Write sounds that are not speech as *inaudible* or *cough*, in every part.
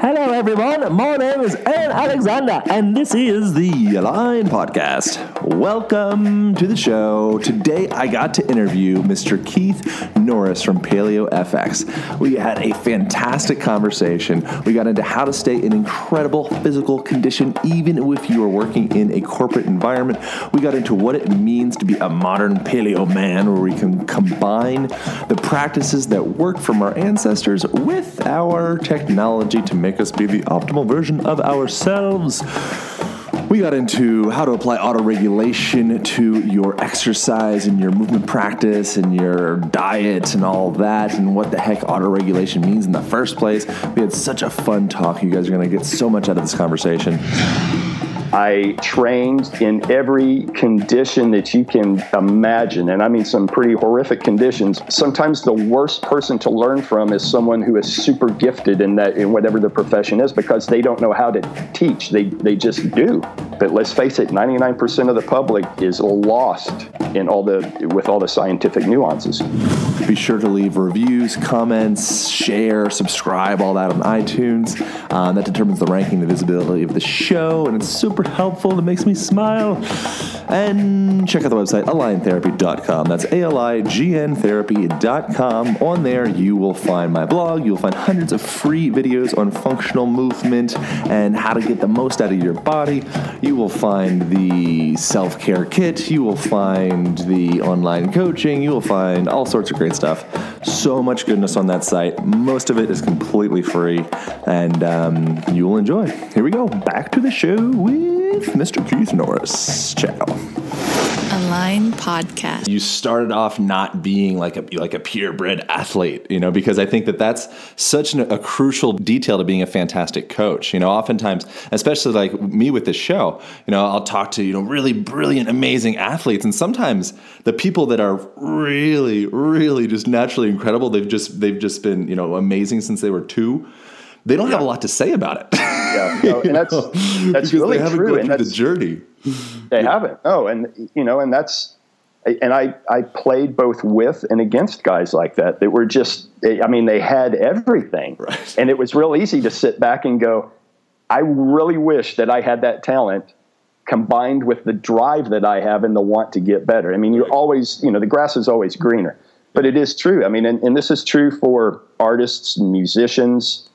Hello, everyone. My name is Aaron Alexander, and this is the Align Podcast. Welcome to the show. Today, I got to interview Mr. Keith Norris from Paleo FX. We had a fantastic conversation. We got into how to stay in incredible physical condition, even if you are working in a corporate environment. We got into what it means to be a modern paleo man, where we can combine the practices that work from our ancestors with our technology to make us be the optimal version of ourselves. We got into how to apply auto regulation to your exercise and your movement practice and your diet and all that, and what the heck auto regulation means in the first place. We had such a fun talk. You guys are going to get so much out of this conversation. I trained in every condition that you can imagine, and I mean some pretty horrific conditions. Sometimes the worst person to learn from is someone who is super gifted in that in whatever their profession is because they don't know how to teach. They they just do. But let's face it, 99% of the public is lost in all the with all the scientific nuances. Be sure to leave reviews, comments, share, subscribe, all that on iTunes. Um, that determines the ranking, the visibility of the show, and it's super helpful. It makes me smile. And check out the website, aligntherapy.com. That's A L I G N therapy.com. On there, you will find my blog. You'll find hundreds of free videos on functional movement and how to get the most out of your body. You will find the self care kit. You will find the online coaching. You will find all sorts of great stuff. So much goodness on that site. Most of it is completely free, and um, you will enjoy. Here we go. Back to the show with Mr. Keith Norris. Ciao. Align Podcast. You started off not being like a like a purebred athlete, you know, because I think that that's such an, a crucial detail to being a fantastic coach. You know, oftentimes, especially like me with this show, you know, I'll talk to you know really brilliant, amazing athletes, and sometimes the people that are really, really just naturally incredible, they've just they've just been you know amazing since they were two. They don't have a lot to say about it. Yeah, no, *laughs* and that's that's really they haven't true. gone And through the journey. They haven't. Oh, and you know, and that's and I I played both with and against guys like that that were just I mean they had everything, Right. and it was real easy to sit back and go, I really wish that I had that talent combined with the drive that I have and the want to get better. I mean, you always you know the grass is always greener, but it is true. I mean, and, and this is true for artists and musicians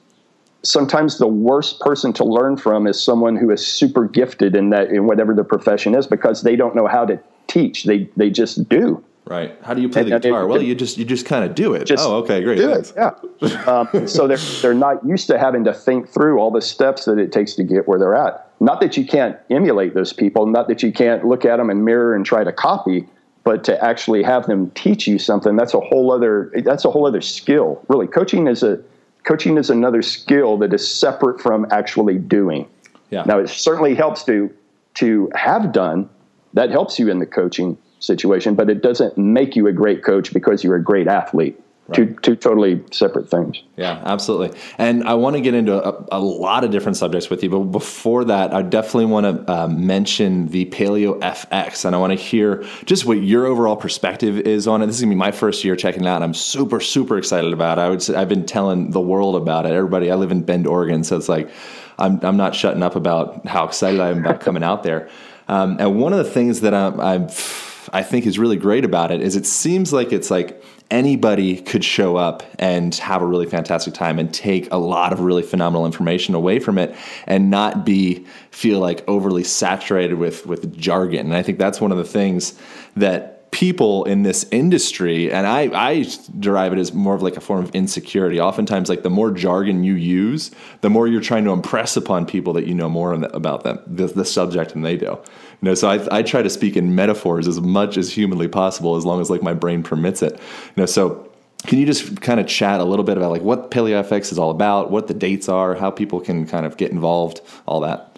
sometimes the worst person to learn from is someone who is super gifted in that in whatever their profession is because they don't know how to teach they they just do Right. How do you play And- the and it- guitar? well, it- you just you just kind of do it. Oh, okay, great. do thanks. it yeah *laughs* um, so they're they're not used to having to think through all the steps that it takes to get where they're at not that you can't emulate those people not that you can't look at them and mirror and try to copy but to actually have them teach you something that's a whole other that's a whole other skill really coaching is a coaching is another skill that is separate from actually doing Yeah. now it certainly helps to to have done that helps you in the coaching situation, but it doesn't make you a great coach because you're a great athlete. Two two totally separate things. Yeah, absolutely. And I want to get into a, a lot of different subjects with you, but before that, I definitely want to uh, mention the Paleo FX, and I want to hear just what your overall perspective is on it. This is gonna be my first year checking it out. And I'm super super excited about it. I would say I've been telling the world about it. Everybody, I live in Bend, Oregon, so it's like I'm I'm not shutting up about how excited I am about coming out there. Um, and one of the things that I'm, I've I think is really great about it is it seems like it's like anybody could show up and have a really fantastic time and take a lot of really phenomenal information away from it and not be feel like overly saturated with with jargon. And I think that's one of the things that people in this industry and I, I derive it as more of like a form of insecurity oftentimes like the more jargon you use the more you're trying to impress upon people that you know more about them the, the subject than they do know so I, I try to speak in metaphors as much as humanly possible as long as like my brain permits it you know so can you just kind of chat a little bit about like what PaleoFX is all about, what the dates are, how people can kind of get involved, all that?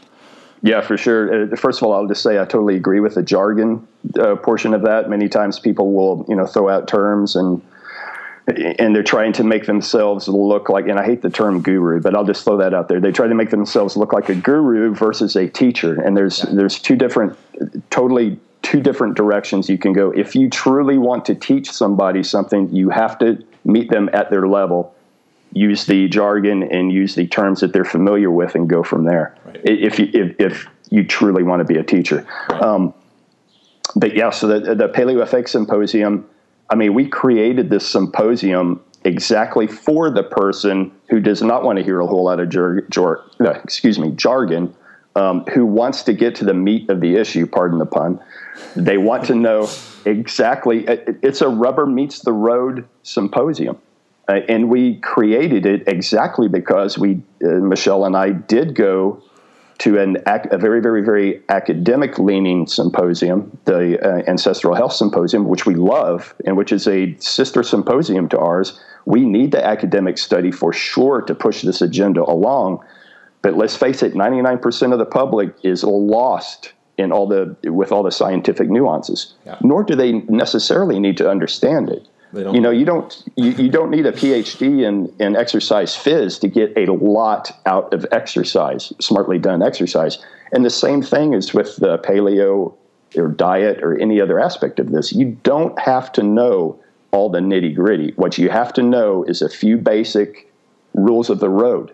Yeah, for sure. Uh, first of all, I'll just say I totally agree with the jargon uh, portion of that. Many times people will, you know, throw out terms and and they're trying to make themselves look like and I hate the term guru, but I'll just throw that out there. They try to make themselves look like a guru versus a teacher. And there's yeah. there's two different totally two different directions you can go. If you truly want to teach somebody something, you have to meet them at their level, use the jargon and use the terms that they're familiar with, and go from there. Right. If you if, if you truly want to be a teacher. Right. Um, but yeah, so the, the PaleoFX Symposium. I mean, we created this symposium exactly for the person who does not want to hear a whole lot of jar, jar, uh, excuse me jargon, um, who wants to get to the meat of the issue. Pardon the pun. They want to know exactly. It's a rubber meets the road symposium. Uh, and we created it exactly because we, uh, Michelle and I, did go to an a very, very, very academic leaning symposium, the uh, Ancestral Health Symposium, which we love, and which is a sister symposium to ours. We need the academic study for sure to push this agenda along. But let's face it, 99% of the public is lost in all the with all the scientific nuances. Yeah. Nor do they necessarily need to understand it. You know, you don't you, you don't need a PhD in, in exercise phys to get a lot out of exercise, smartly done exercise. And the same thing is with the paleo or diet or any other aspect of this. You don't have to know all the nitty gritty. What you have to know is a few basic rules of the road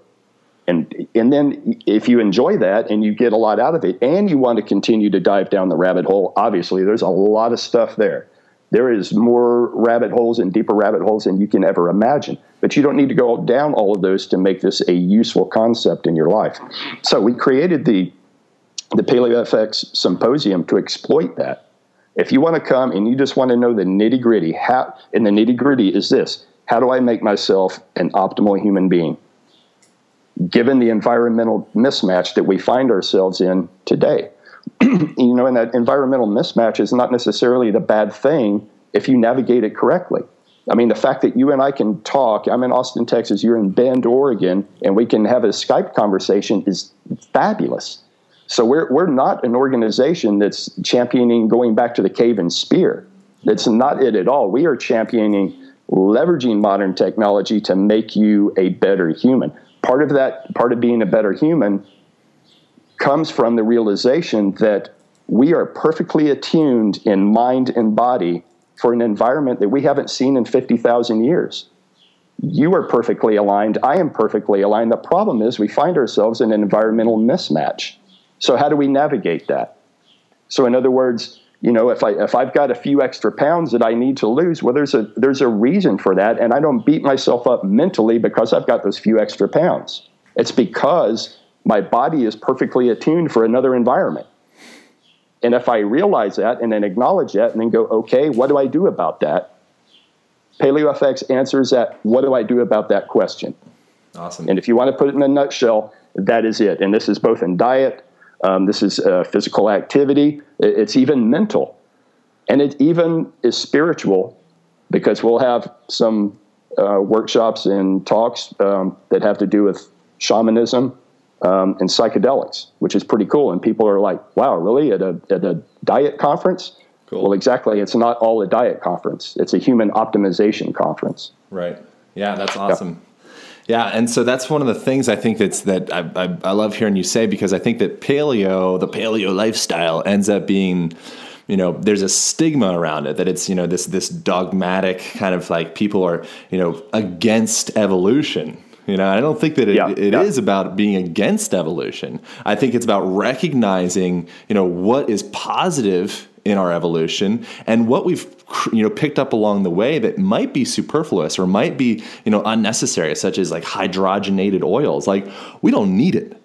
and and then if you enjoy that and you get a lot out of it and you want to continue to dive down the rabbit hole obviously there's a lot of stuff there there is more rabbit holes and deeper rabbit holes than you can ever imagine. But you don't need to go down all of those to make this a useful concept in your life. So we created the the PaleoFX symposium to exploit that. If you want to come and you just want to know the nitty gritty how and the nitty gritty is this. How do i make myself an optimal human being? Given the environmental mismatch that we find ourselves in today. *clears throat* you know, and that environmental mismatch is not necessarily the bad thing if you navigate it correctly. I mean, the fact that you and I can talk, I'm in Austin, Texas, you're in Bend, Oregon, and we can have a Skype conversation is fabulous. So we're, we're not an organization that's championing going back to the cave and spear. That's not it at all. We are championing leveraging modern technology to make you a better human part of that, part of being a better human, comes from the realization that we are perfectly attuned in mind and body for an environment that we haven't seen in 50,000 years. You are perfectly aligned. I am perfectly aligned. The problem is we find ourselves in an environmental mismatch. So, how do we navigate that? So, in other words, you know, if I if I've got a few extra pounds that I need to lose, well, there's a there's a reason for that, and I don't beat myself up mentally because I've got those few extra pounds. It's because my body is perfectly attuned for another environment. And if I realize that and then acknowledge that and then go, okay, what do I do about that? PaleoFX answers that. What do I do about that question? Awesome. And if you want to put it in a nutshell, that is it. And this is both in diet, um, this is uh, physical activity. It's even mental. And it even is spiritual because we'll have some uh, workshops and talks um, that have to do with shamanism um, and psychedelics, which is pretty cool. And people are like, wow, really? At a, at a diet conference? Cool. Well, exactly. It's not all a diet conference, it's a human optimization conference. Right. Yeah, that's awesome. Yeah. Yeah, and so that's one of the things I think that's that I, I, I love hearing you say because I think that paleo, the paleo lifestyle, ends up being you know there's a stigma around it that it's you know this this dogmatic kind of like people are you know against evolution you know i don't think that it, yeah, it yeah. is about being against evolution. I think it's about recognizing you know what is positive in our evolution and what we've you know picked up along the way that might be superfluous or might be you know unnecessary such as like hydrogenated oils. Like we don't need it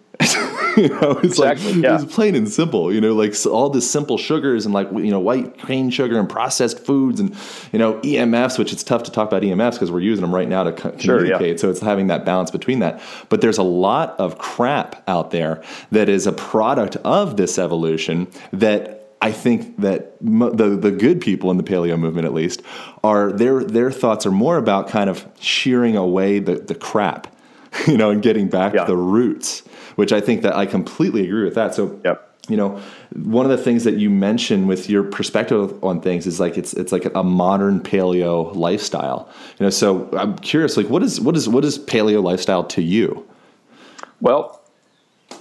you know, it's exactly, like yeah. it's plain and simple. You know, like all the simple sugars and like you know white cane sugar and processed foods and you know EMFs, which it's tough to talk about EMFs because we're using them right now to co- sure, communicate. Yeah. So it's having that balance between that. But there's a lot of crap out there that is a product of this evolution that I think that the the good people in the paleo movement, at least, are their their thoughts are more about kind of shearing away the the crap, *laughs* you know, and getting back yeah. the roots. Which I think that I completely agree with that. So, yep. you know, one of the things that you mentioned with your perspective on things is like it's it's like a modern paleo lifestyle. You know, so I'm curious, like what is what is what is paleo lifestyle to you? Well,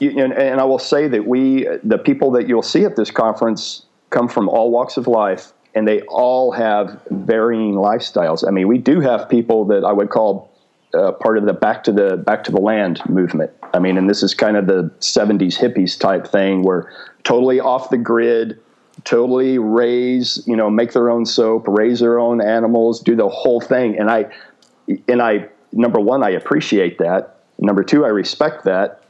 and, and I will say that we, the people that you'll see at this conference, come from all walks of life, and they all have varying lifestyles. I mean, we do have people that I would call uh, part of the back to the back to the land movement. I mean, and this is kind of the '70s hippies type thing, where totally off the grid, totally raise, you know, make their own soap, raise their own animals, do the whole thing. And I, and I, number one, I appreciate that. Number two, I respect that.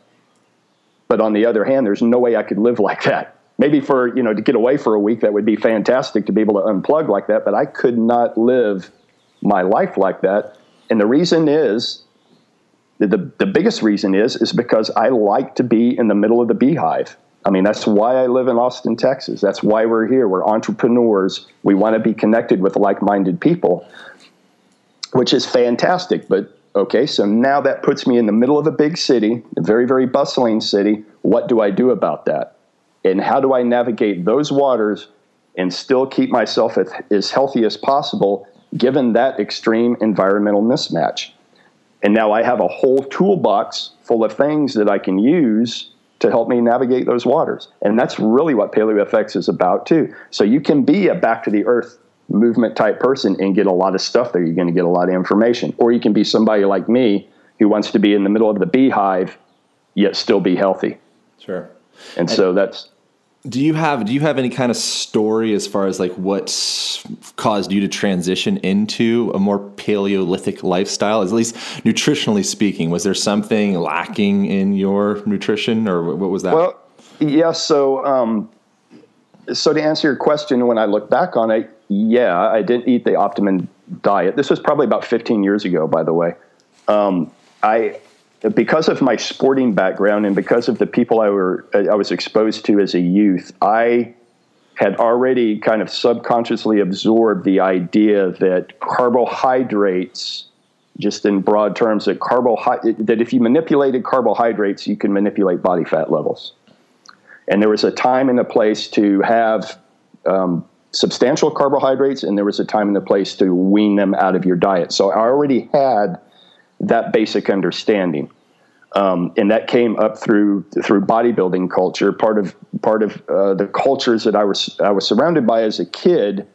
But on the other hand, there's no way I could live like that. Maybe for, you know, to get away for a week, that would be fantastic to be able to unplug like that, but I could not live my life like that. And the reason is the, the biggest reason is is because I like to be in the middle of the beehive. I mean, that's why I live in Austin, Texas. That's why we're here. We're entrepreneurs. We want to be connected with like-minded people, which is fantastic. But Okay, so now that puts me in the middle of a big city, a very, very bustling city. What do I do about that? And how do I navigate those waters and still keep myself as healthy as possible given that extreme environmental mismatch? And now I have a whole toolbox full of things that I can use to help me navigate those waters. And that's really what PaleoFX is about, too. So you can be a back to the earth movement type person and get a lot of stuff there. You're going to get a lot of information. Or you can be somebody like me who wants to be in the middle of the beehive yet still be healthy. Sure. And, and so that's do you have do you have any kind of story as far as like what's caused you to transition into a more paleolithic lifestyle at least nutritionally speaking was there something lacking in your nutrition or what was that well yeah so um, so to answer your question when i look back on it yeah, I didn't eat the optimum diet. This was probably about 15 years ago, by the way. Um, I, because of my sporting background and because of the people I were I was exposed to as a youth, I had already kind of subconsciously absorbed the idea that carbohydrates, just in broad terms, that carbohydrate that if you manipulated carbohydrates, you can manipulate body fat levels. And there was a time and a place to have um, substantial carbohydrates, and there was a time and a place to wean them out of your diet. So I already had that basic understanding. Um, and that came up through through bodybuilding culture. Part of part of uh, the cultures that I was I was surrounded by as a kid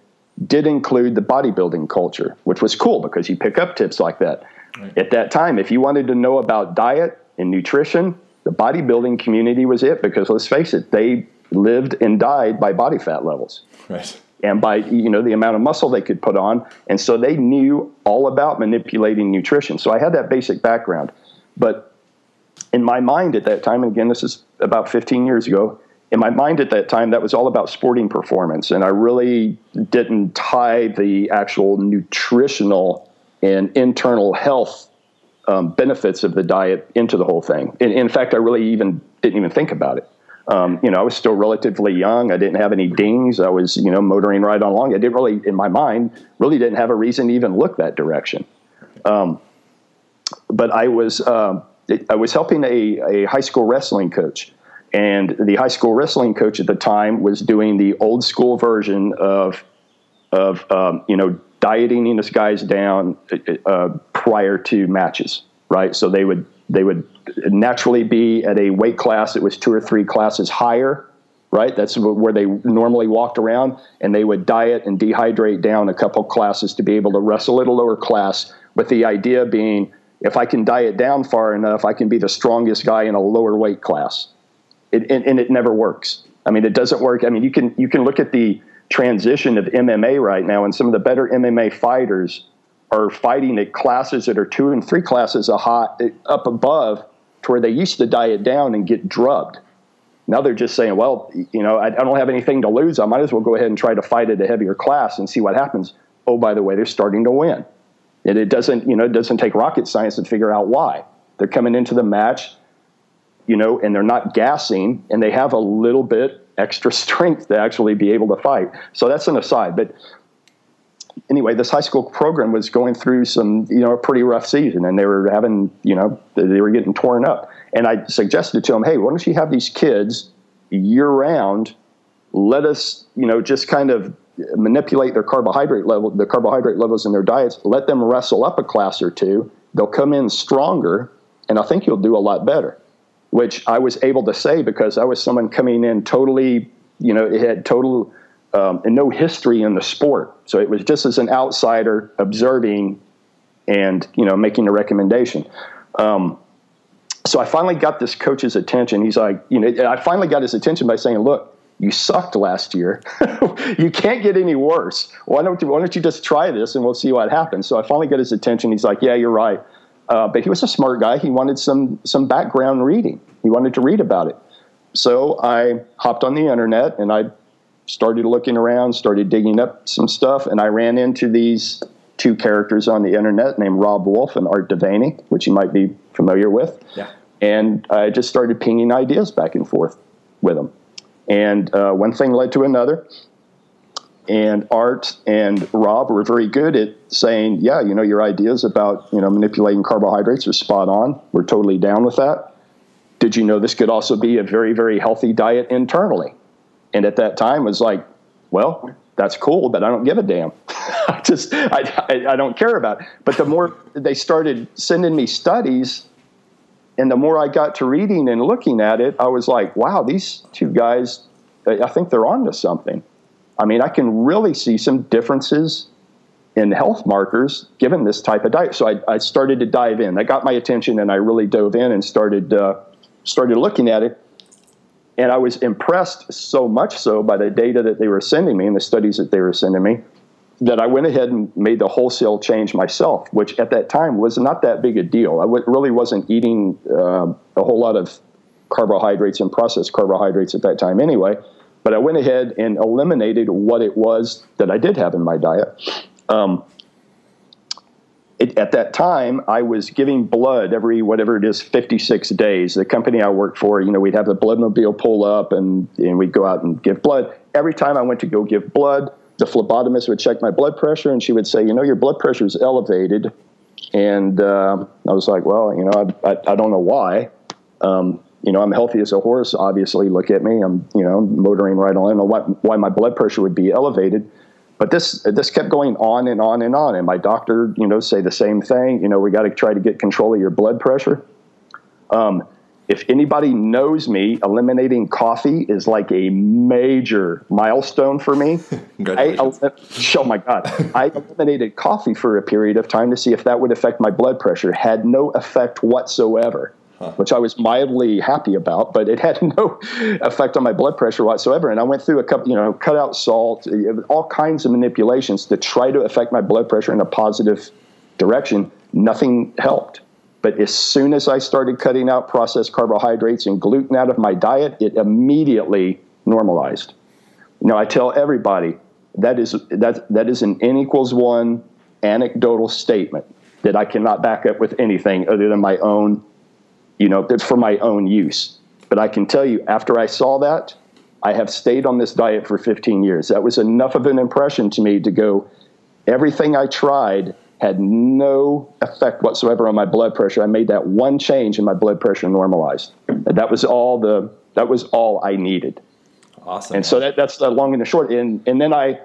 did include the bodybuilding culture, which was cool because you pick up tips like that. Right. At that time, if you wanted to know about diet and nutrition, the bodybuilding community was it because let's face it, they lived and died by body fat levels. Right. And by you know the amount of muscle they could put on, and so they knew all about manipulating nutrition. So I had that basic background, but in my mind at that time, and again, this is about 15 years ago, in my mind at that time, that was all about sporting performance. And I really didn't tie the actual nutritional and internal health um, benefits of the diet into the whole thing. In, in, fact, I really even didn't even think about it. Um, you know, I was still relatively young. I didn't have any dings. I was, you know, motoring right along. I didn't really, in my mind, really didn't have a reason to even look that direction. Um, but I was, uh, I was helping a, a high school wrestling coach, and the high school wrestling coach at the time was doing the old school version of, of um, you know, dieting these guys down uh, prior to matches, right? So they would they would naturally be at a weight class that was two or three classes higher, right? That's where they normally walked around, and they would diet and dehydrate down a couple classes to be able to wrestle at a lower class, with the idea being if I can diet down far enough, I can be the strongest guy in a lower weight class. It, and, and it never works. I mean, it doesn't work. I mean, you can you can look at the transition of MMA right now, and some of the better MMA fighters are fighting at classes that are two and three classes a hot, up above to where they used to diet down and get drugged. Now they're just saying, well, you know, I, I, don't have anything to lose. I might as well go ahead and try to fight at a heavier class and see what happens. Oh, by the way, they're starting to win. And it doesn't, you know, it doesn't take rocket science to figure out why. They're coming into the match, you know, and they're not gassing and they have a little bit extra *laughs* strength to actually be able to fight. So that's an aside. But anyway, this high school program was going through some, you know, a pretty rough season, and they were having, you know, they were getting torn up. And I suggested to them, hey, why don't you have these kids year round? Let us, you know, just kind of manipulate their carbohydrate level, the carbohydrate levels in their diets. Let them wrestle up a class or two. They'll come in stronger, and I think you'll do a lot better. Which I was able to say because I was someone coming in totally, you know, it had total um, and no history in the sport. So it was just as an outsider observing and you know making a recommendation. Um, so I finally got this coach's attention. He's like, you know, I finally got his attention by saying, "Look, you sucked last year. *laughs* you can't get any worse. Why don't you, why don't you just try this and we'll see what happens?" So I finally got his attention. He's like, "Yeah, you're right." Uh, but he was a smart guy. He wanted some some background reading. He wanted to read about it. So I hopped on the internet and I started looking around, started digging up some stuff, and I ran into these two characters on the internet named Robb Wolf and Art De Vany, which you might be familiar with. Yeah. And I just started pinging ideas back and forth with them. And uh, one thing led to another. And Art and Rob were very good at saying, yeah, you know, your ideas about, you know, manipulating carbohydrates are spot on. We're totally down with that. Did you know this could also be a very, very healthy diet internally? And at that time was like, well, that's cool, but I don't give a damn. *laughs* I just I, I, I, don't care about it. But the more they started sending me studies, and the more I got to reading and looking at it, I was like, wow, these two guys, I think they're onto something. I mean, I can really see some differences in health markers given this type of diet. So I, I started to dive in. That got my attention, and I really dove in and started uh, started looking at it and I was impressed so much so by the data that they were sending me and the studies that they were sending me that I went ahead and made the wholesale change myself, which at that time was not that big a deal. I w- really wasn't eating uh, a whole lot of carbohydrates and processed carbohydrates at that time anyway. But I went ahead and eliminated what it was that I did have in my diet. Um, it, at that time, I was giving blood every whatever it is, 56 days. The company I worked for, you know, we'd have the bloodmobile pull up and, and we'd go out and give blood. Every time I went to go give blood, the phlebotomist would check my blood pressure and she would say, you know, your blood pressure is elevated. And uh, I was like, well, you know, I, I, I don't know why. Um, you know, I'm healthy as a horse. Obviously, look at me. I'm, you know, motoring right on. I don't know why, why my blood pressure would be elevated. But this this kept going on and on and on, and my doctor, you know, say the same thing. You know, we got to try to get control of your blood pressure. Um, if anybody knows me, eliminating coffee is like a major milestone for me. *laughs* I, oh my God. I eliminated coffee for a period of time to see if that would affect my blood pressure. Had no effect whatsoever *laughs* which I was mildly happy about, but it had *laughs* no effect on my blood pressure whatsoever. And I went through a couple, you know, cut out salt, all kinds of manipulations to try to affect my blood pressure in a positive direction. Nothing helped. But as soon as I started cutting out processed carbohydrates and gluten out of my diet, it immediately normalized. Know, I tell everybody that is that that is an n equals one anecdotal statement that I cannot back up with anything other than my own you know, for my own use. But I can tell you, after I saw that, I have stayed on this diet for 15 years. That was enough of an impression to me to go, everything I tried had no effect whatsoever on my blood pressure. I made that one change and my blood pressure normalized. That was all the that was all I needed. Awesome. And so that, that's the long and the short. And and then I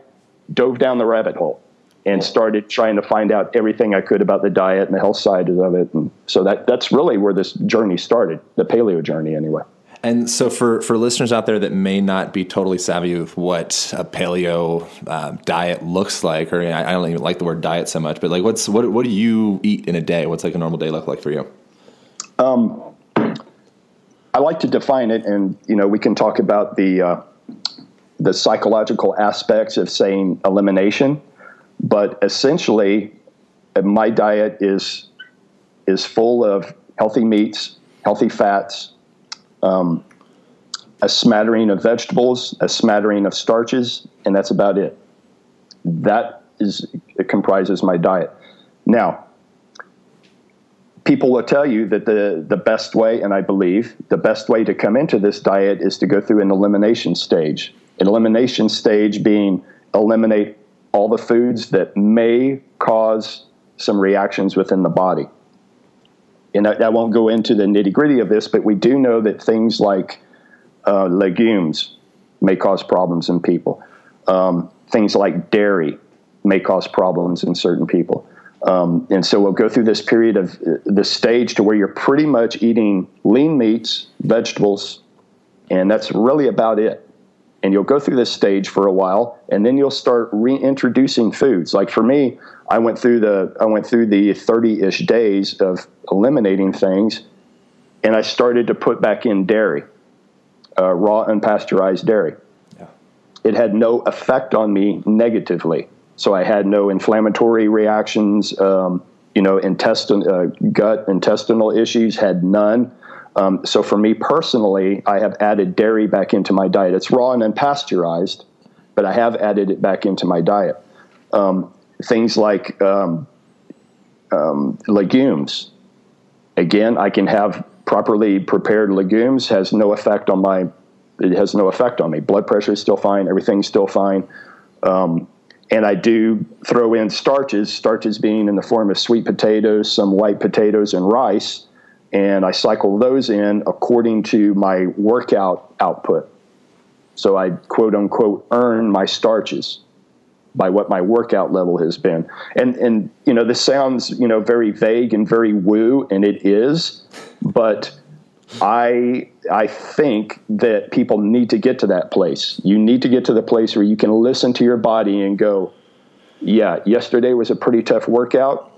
dove down the rabbit hole and started trying to find out everything I could about the diet and the health side of it. And so that that's really where this journey started, the paleo journey, anyway. And so, for, for listeners out there that may not be totally savvy with what a paleo uh, diet looks like, or I, I, don't even like the word diet so much, but like, what's what what do you eat in a day? What's like a normal day look like for you? Um, I like to define it, and you know, we can talk about the uh, the psychological aspects of saying elimination. But essentially, uh, my diet is is full of healthy meats, healthy fats, um, a smattering of vegetables, a smattering of starches, and that's about it. That is it comprises my diet. Now, people will tell you that the, the best way, and I believe the best way to come into this diet is to go through an elimination stage. An elimination stage being eliminate all the foods that may cause some reactions within the body. And I, I won't go into the nitty gritty of this, but we do know that things like uh, legumes may cause problems in people. Um, things like dairy may cause problems in certain people. Um, and so we'll go through this period of uh, the stage to where you're pretty much eating lean meats, vegetables, and that's really about it. And you'll go through this stage for a while, and then you'll start reintroducing foods. Like for me, I went through the I went through the 30-ish days of eliminating things, and I started to put back in dairy, uh, raw unpasteurized dairy. Yeah. It had no effect on me negatively so I had no inflammatory reactions. Um, you know, intestine, uh, gut, intestinal issues had none. Um, so for me personally, I have added dairy back into my diet. It's raw and unpasteurized, but I have added it back into my diet. Um, things like um, um, legumes. Again, I can have properly prepared legumes. Has no effect on my. It has no effect on me. Blood pressure is still fine. Everything's still fine. Um, and I do throw in starches, starches being in the form of sweet potatoes, some white potatoes, and rice. And I cycle those in according to my workout output. So I quote unquote earn my starches by what my workout level has been. And and you know this sounds you know very vague and very woo, and it is, but I I think that people need to get to that place. You need to get to the place where you can listen to your body and go, yeah, yesterday was a pretty tough workout.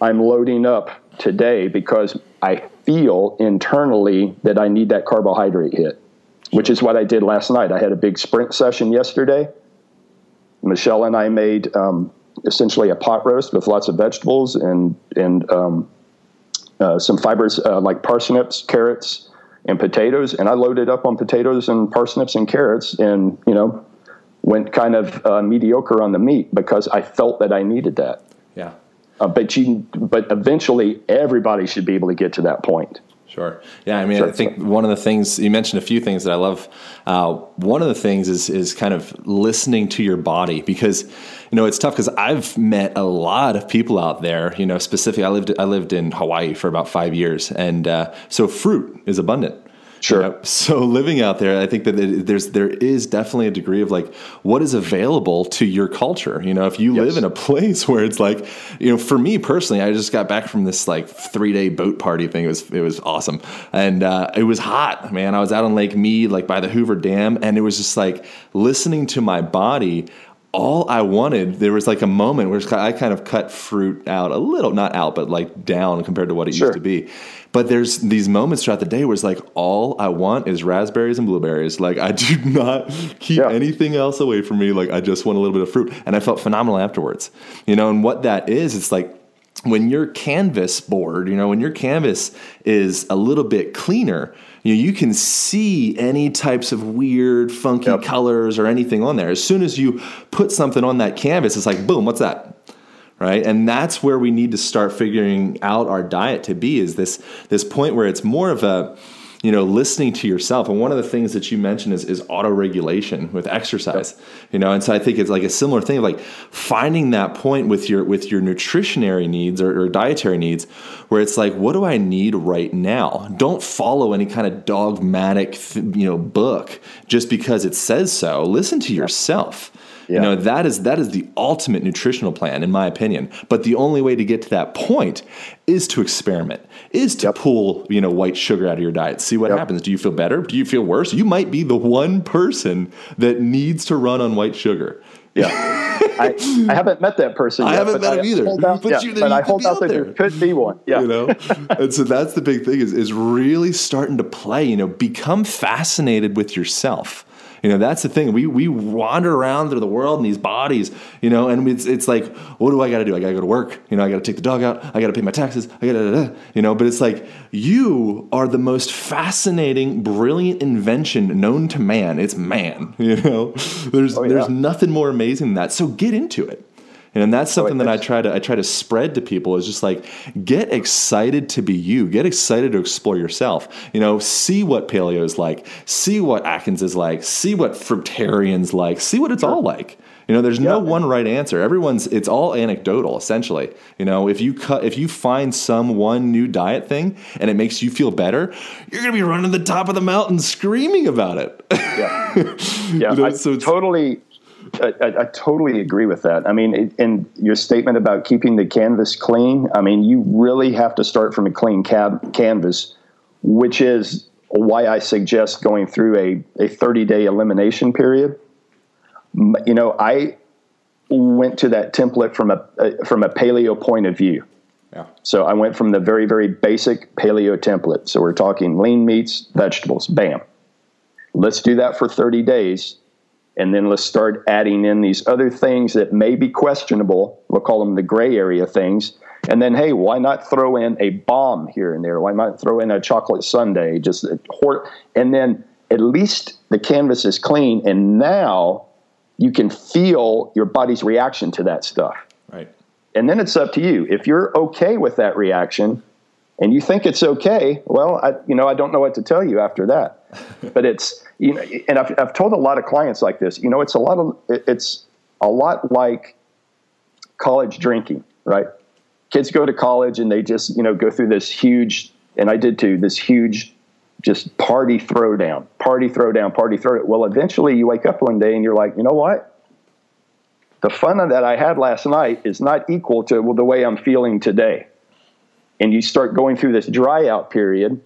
I'm loading up today because I feel internally that I need that carbohydrate hit, which is what I did last night. I had a big sprint session yesterday. Michelle and I made um, essentially a pot roast with lots of vegetables and and um, uh, some fibers uh, like parsnips, carrots, and potatoes. And I loaded up on potatoes and parsnips and carrots, and you know, went kind of uh, mediocre on the meat because I felt that I needed that. Yeah. Uh, but you, but eventually, everybody should be able to get to that point. Sure. Yeah. I mean, sure. I think one of the things you mentioned a few things that I love. Uh, one of the things is is kind of listening to your body because you know it's tough because I've met a lot of people out there. You know, specifically, I lived I lived in Hawaii for about five years, and uh, so fruit is abundant. Sure. You know, so *laughs* living out there, I think that there's there is definitely a degree of like what is available to your culture. You know, if you yes. live in a place *laughs* where it's like, you know, for me personally, I just got back from this like three day boat party thing. It was it was awesome, and uh, it was hot, man. I was out on Lake Mead, like by the Hoover Dam, and it was just like listening to my body all I wanted, there was like a moment where I kind of cut fruit out a little, not out, but like down compared to what it sure. used to be. But there's these moments throughout the day where it's like, all I want is raspberries and blueberries. Like, I *laughs* do not keep yeah. anything else away from me. Like, I just want a little bit of fruit. And I felt phenomenal afterwards. You know, and what that is, it's like, when your canvas board, you know, when your canvas is a little bit cleaner, you know, you can see any types of weird, funky yep. colors or anything on there. As soon as you put something on that canvas, it's like, boom, what's that? Right? And that's where we need to start figuring out our diet to be is this this point where it's more of a you know listening to yourself. And one of the things that you mentioned is, is auto regulation with exercise yep. you know? And so i think it's like a similar thing of like finding that point with your with your nutritionary needs or, or dietary needs where it's like what do i need right now? Don't follow any kind of dogmatic you know book just because it says so. Listen to yourself yeah. You know, that is that is the ultimate nutritional plan, in my opinion. But the only way to get to that point is to experiment, is to yep. pull, you know, white sugar out of your diet. See what yep. happens. Do you feel better? Do you feel worse? You might be the one person that needs to run on white sugar. Yeah. I, I haven't met that person. *laughs* Yet, I haven't met him either. Out, but, yeah, but I hold out, that there could be one. Yeah. You know? *laughs* and so that's the big thing is, is really starting to play, you know, become fascinated with yourself. You know, that's the thing. We we wander around through the world in these bodies, you know, and it's it's like, what do I got to do? I got to go to work. You know, I got to take the dog out. I got to pay my taxes. I got to, you know. But it's like you are the most fascinating, brilliant invention known to man. It's man. *laughs* You know, there's oh, yeah. there's nothing more amazing than that. So get into it. And that's oh, something that I try to I try to spread to people is just like get excited to be you. Get excited to explore yourself. You know, see what paleo is like. See what Atkins is like. See what fruitarians like. See what it's all like. You know, there's no one right answer. Everyone's it's all anecdotal essentially. You know, if you cut if you find some one new diet thing and it makes you feel better, you're going to be running the top of the mountain screaming about it. Yeah, *laughs* yeah. You know, I so totally, I, I, I totally agree with that. I mean, it, and your statement about keeping the canvas clean. I mean, you really have to start from a clean cab, canvas, which is why I suggest going through a a 30 day elimination period. You know, I went to that template from a, a from a paleo point of view. yeah. So I went from the very, very basic paleo template. So we're talking lean meats, vegetables, bam. Let's do that for 30 days. And then let's start adding in these other things that may be questionable. We'll call them the gray area things. And then, hey, why not throw in a bomb here and there? Why not throw in a chocolate sundae? Just hor- and then at least the canvas is clean. And now you can feel your body's reaction to that stuff Right. and then it's up to you. If you're okay with that reaction, and you think it's okay, well, I, you know, I don't know what to tell you after that. *laughs* but it's you know, and I've, I've told a lot of clients like this. You know, it's a lot of it's a lot like college drinking, right? Kids go to college and they just you know go through this huge, and I did too, this huge just party throwdown, party throwdown, party throwdown. Well, eventually you wake up one day and you're like, you know what? the fun that I had last night is not equal to well, the way I'm feeling today. And you start going through this dry out period,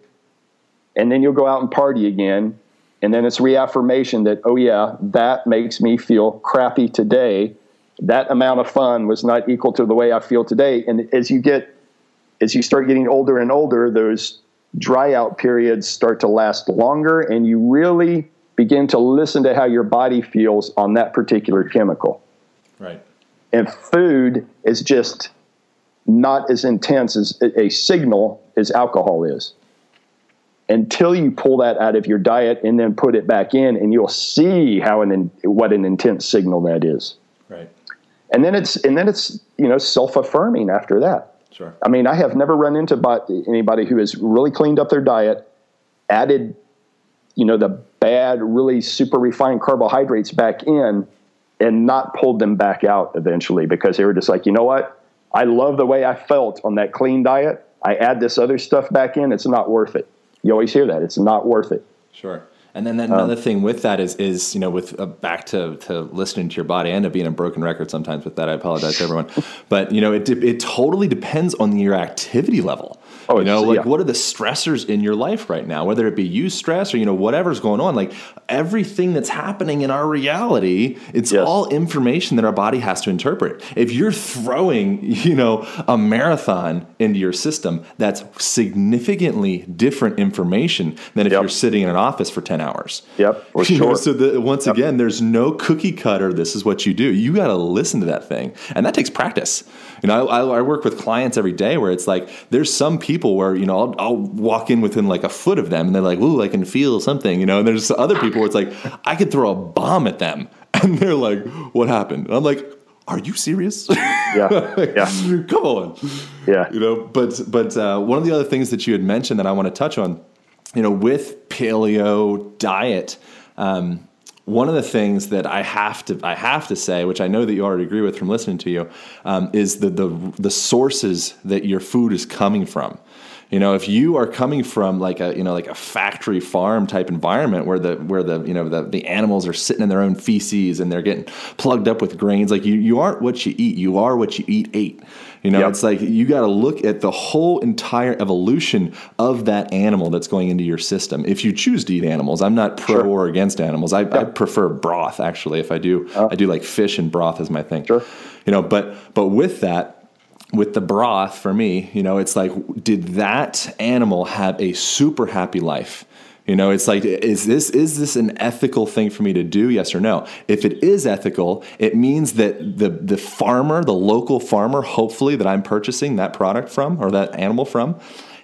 and then you'll go out and party again. And then it's reaffirmation that, oh, yeah, that makes me feel crappy today. That amount of fun was not equal to the way I feel today. And as you get, as you start getting older and older, those dry out periods start to last longer, and you really begin to listen to how your body feels on that particular chemical Right. and food is just not as intense as a signal as alcohol is until you pull that out of your diet and then put it back in and you'll see how an what an intense signal that is Right. and then it's and then it's you know self-affirming after that Sure. I mean, I have never run into but anybody who has really cleaned up their diet, added, you know, the bad, really super refined carbohydrates back in, and not pulled them back out eventually because they were just like, you know what? I love the way I felt on that clean diet. I add this other stuff back in. It's not worth it. You always hear that. It's not worth it. Sure. And then, another thing with that is, is you know, with uh, back to, to listening to your body. I end up being a broken record sometimes with that. I apologize to everyone, *laughs* but you know, it it totally depends on your activity level. Oh, you know, like yeah. what are the stressors in your life right now? Whether it be you stress or you know whatever's going on, like everything that's happening in our reality, it's Yes. all information that our body has to interpret. If you're throwing, you know, a marathon into your system, that's significantly different information than if Yep. you're sitting in an office for 10 hours. Yep, for *laughs* You know, so the, once again, there's no cookie cutter. This is what you do. You got to listen to that thing, and that takes practice. You know, I, I, I work with clients every day where it's like there's some people where you know I'll, I'll walk in within like a foot of them, and they're like, "Ooh, I can feel something," you know. And there's other people where it's like I could throw a bomb at them, *laughs* and they're like, "What happened?" And I'm like, "Are you serious?" *laughs* Yeah. Yeah. Come on Yeah. you know but but uh, one of the other things that you had mentioned that i want to touch on you know with paleo diet um, one of the things that I have to I have to say, which I know that you already agree with from listening to you, um, is the, the the sources that your food is coming from. You know, if you are coming from like a you know like a factory farm type environment where the where the you know the, the animals are sitting in their own feces and they're getting plugged up with grains, like you you aren't what you eat. You are what you eat ate. You know, Yep. it's like you got to look at the whole entire evolution of that animal that's going into your system. If you choose to eat animals, I'm not pro Sure. or against animals. I, I prefer broth actually. If I do, uh-huh. I do like fish and broth as my thing. Sure. You know, but but with that, with the broth for me, you know, it's like, did that animal have a super happy life? You know, it's like, is this is this an ethical thing for me to do? Yes or no? If it is ethical, it means that the the farmer, the local farmer, hopefully that I'm purchasing that product from or that animal from,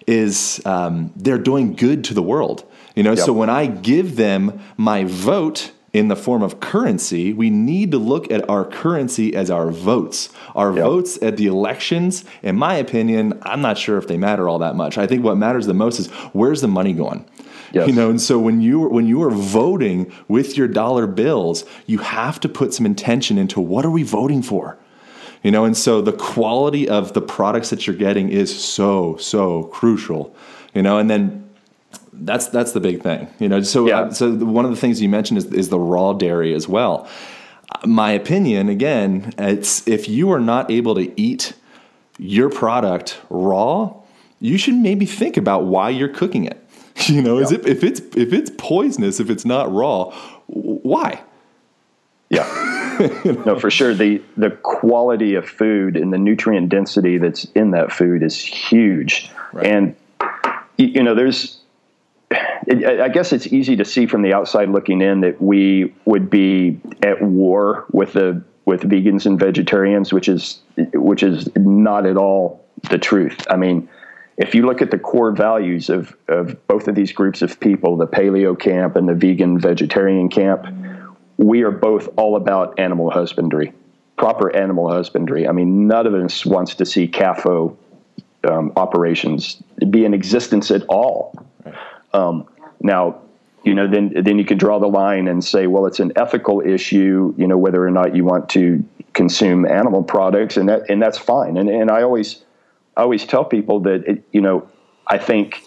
is um, they're doing good to the world. You know, so when I give them my vote in the form of currency, we need to look at our currency as our votes. Our yep. votes at the elections, in my opinion, I'm not sure if they matter all that much. I think what matters the most is where's the money going? Yes. You know, and so when you when you are voting with your dollar bills, you have to put some intention into what are we voting for? You know, and so the quality of the products that you're getting is so so crucial. You know, and then that's that's the big thing. You know, so yeah. uh, so one of the things you mentioned is is the raw dairy as well. My opinion, again, it's if you are not able to eat your product raw, you should maybe think about why you're cooking it. *laughs* You know, yeah. is it if it's if it's poisonous, if it's not raw, why? Yeah. *laughs* no, for sure. The the quality of food and the nutrient density that's in that food is huge. Right. And you know, there's it, I guess it's easy to see from the outside looking in that we would be at war with the with vegans and vegetarians, which is which is not at all the truth. I mean, if you look at the core values of, of both of these groups of people, the paleo camp and the vegan vegetarian camp, we are both all about animal husbandry, proper animal husbandry. I mean, none of us wants to see CAFO um, operations be in existence at all. Right. Um, now, you know, then then you can draw the line and say, well, it's an ethical issue, you know, whether or not you want to consume animal products, and that and that's fine. And and I always I always tell people that it, you know I think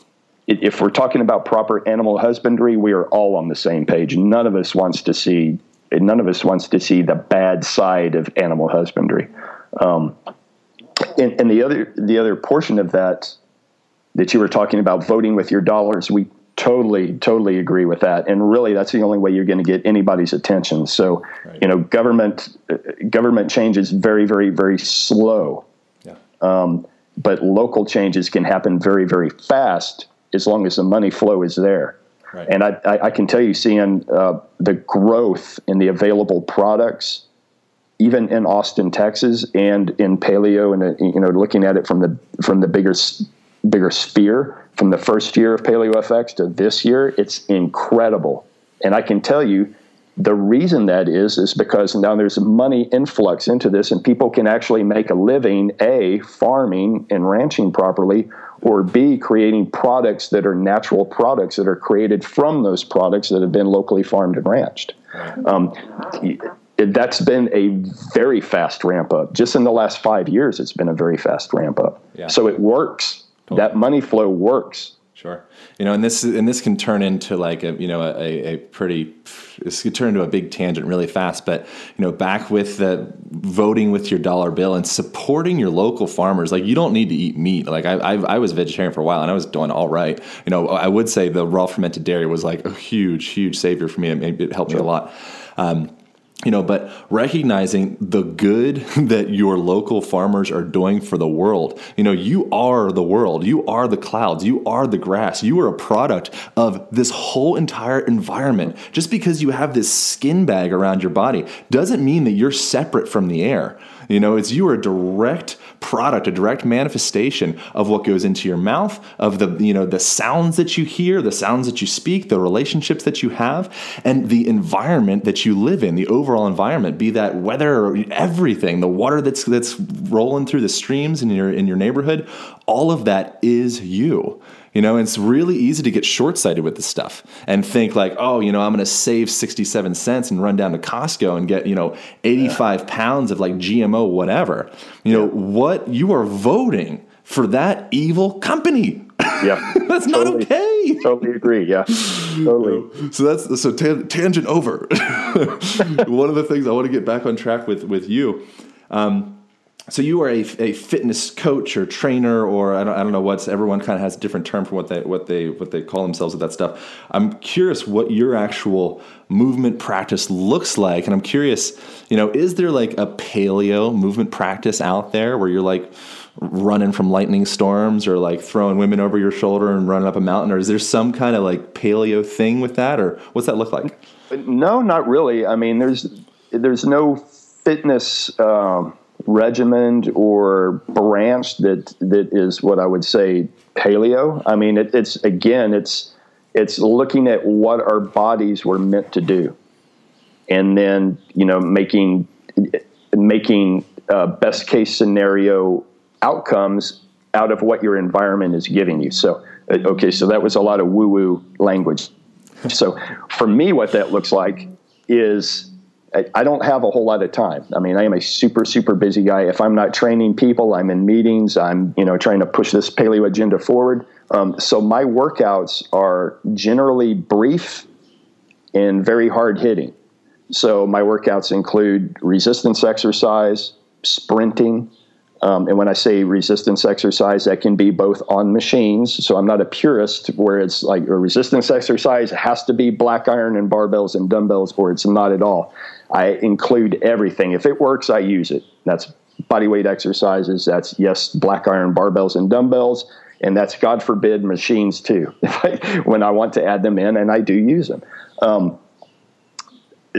if we're talking about proper animal husbandry, we are all on the same page. None of us wants to see none of us wants to see the bad side of animal husbandry. Um, and, and the other the other portion of that that you were talking about voting with your dollars, we totally totally agree with that and really that's the only way you're going to get anybody's attention so right. you know government uh, government change is very very very slow yeah. um, but local changes can happen very, very fast as long as the money flow is there. Right. And I, I, I, can tell you, seeing uh, the growth in the available products, even in Austin, Texas, and in paleo, and uh, you know, looking at it from the from the bigger bigger sphere, from the first year of Paleo FX to this year, it's incredible. And I can tell you, the reason that is is because now there's money influx into this and people can actually make a living a farming and ranching properly or b creating products that are natural products that are created from those products that have been locally farmed and ranched. Um, that's been a very fast ramp up. Just in the last five years it's been a very fast ramp up. Yeah. so it works. Totally. that money flow works Sure. You know, and this and this can turn into like a you know a, a pretty this could turn into a big tangent really fast. But you know, back with the voting with your dollar bill and supporting your local farmers. Like you don't need to eat meat. Like I I, I was vegetarian for a while and I was doing all right. You know, I would say the raw fermented dairy was like a huge huge savior for me. It, it helped me a lot. Um, you know, but recognizing the good *laughs* that your local farmers are doing for the world. You know, you are the world. You are the clouds. You are the grass. You are a product of this whole entire environment. Just because you have this skin bag around your body doesn't mean that you're separate from the air. You know, it's you are a direct product, a direct manifestation of what goes into your mouth, of the, you know, the sounds that you hear, the sounds that you speak, the relationships that you have, and the environment that you live in, the overall environment, be that weather, or everything, the water that's that's rolling through the streams in your in your neighborhood, all of that is you. You know, it's really easy to get short sighted with this stuff and think like, oh, you know, I'm going to save 67 cents and run down to Costco and get, you know, 85 yeah. pounds of like GMO, whatever. You know, what you are voting for that evil company. Yeah. *laughs* that's totally, not okay. Totally agree. Yeah. Totally. *laughs* So that's so ta- tangent over. *laughs* One of the things I want to get back on track with with you. Um, so you are a, a fitness coach or trainer or I don't, I don't know what's everyone kind of has a different term for what they what they what they call themselves with that stuff. I'm curious what your actual movement practice looks like and i'm curious you know is there like a paleo movement practice out there where you're like running from lightning storms or like throwing women over your shoulder and running up a mountain or is there some kind of like paleo thing with that or what's that look like? No not really. I mean there's there's no fitness um, regimented or branch that that is what I would say paleo. I mean, it, it's again, it's it's looking at what our bodies were meant to do. and then you know making making uh, best case scenario outcomes out of what your environment is giving you. So uh, okay, so that was a lot of woo woo language. So for me, what that looks like is I don't have a whole lot of time. I mean, I am a super, super busy guy. If I'm not training people, I'm in meetings. I'm, you know, trying to push this paleo agenda forward. Um, so my workouts are generally brief and very hard hitting. So my workouts include resistance exercise, sprinting, um, and when I say resistance exercise, that can be both on machines. So I'm not a purist where it's like a resistance exercise has to be black iron and barbells and dumbbells, or it's not at all. I include everything. If it works, I use it. That's body weight exercises. That's yes, black iron barbells and dumbbells, and that's God forbid machines too. *laughs* when I want to add them in, and I do use them. Um,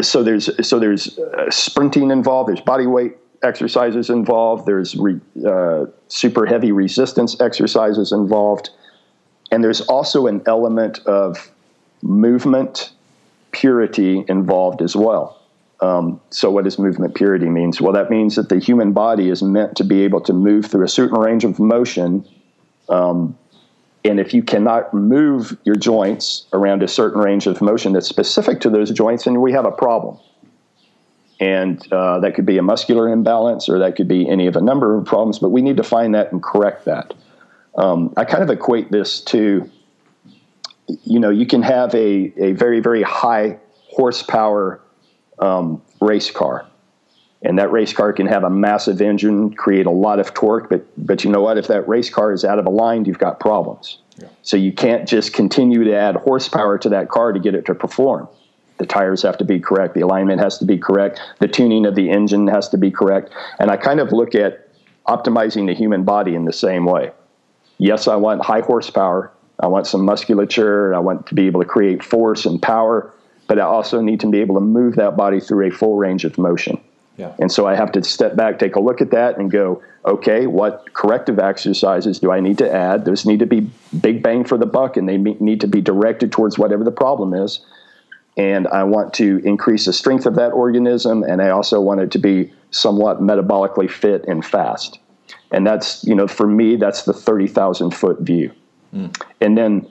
so there's so there's uh, sprinting involved. There's body weight exercises involved. There's re, uh, super heavy resistance exercises involved, and there's also an element of movement purity involved as well. Um, so, what does movement purity means? Well, that means that the human body is meant to be able to move through a certain range of motion. Um, and if you cannot move your joints around a certain range of motion that's specific to those joints, then we have a problem and uh, that could be a muscular imbalance or that could be any of a number of problems but we need to find that and correct that um, i kind of equate this to you know you can have a, a very very high horsepower um, race car and that race car can have a massive engine create a lot of torque but but you know what if that race car is out of aligned you've got problems yeah. so you can't just continue to add horsepower to that car to get it to perform the tires have to be correct. The alignment has to be correct. The tuning of the engine has to be correct. And I kind of look at optimizing the human body in the same way. Yes, I want high horsepower. I want some musculature. I want to be able to create force and power, but I also need to be able to move that body through a full range of motion. Yeah. And so I have to step back, take a look at that, and go, okay, what corrective exercises do I need to add? Those need to be big bang for the buck, and they need to be directed towards whatever the problem is and I want to increase the strength of that organism, and I also want it to be somewhat metabolically fit and fast. And that's, you know, for me, that's the 30,000 foot view. Mm. And then,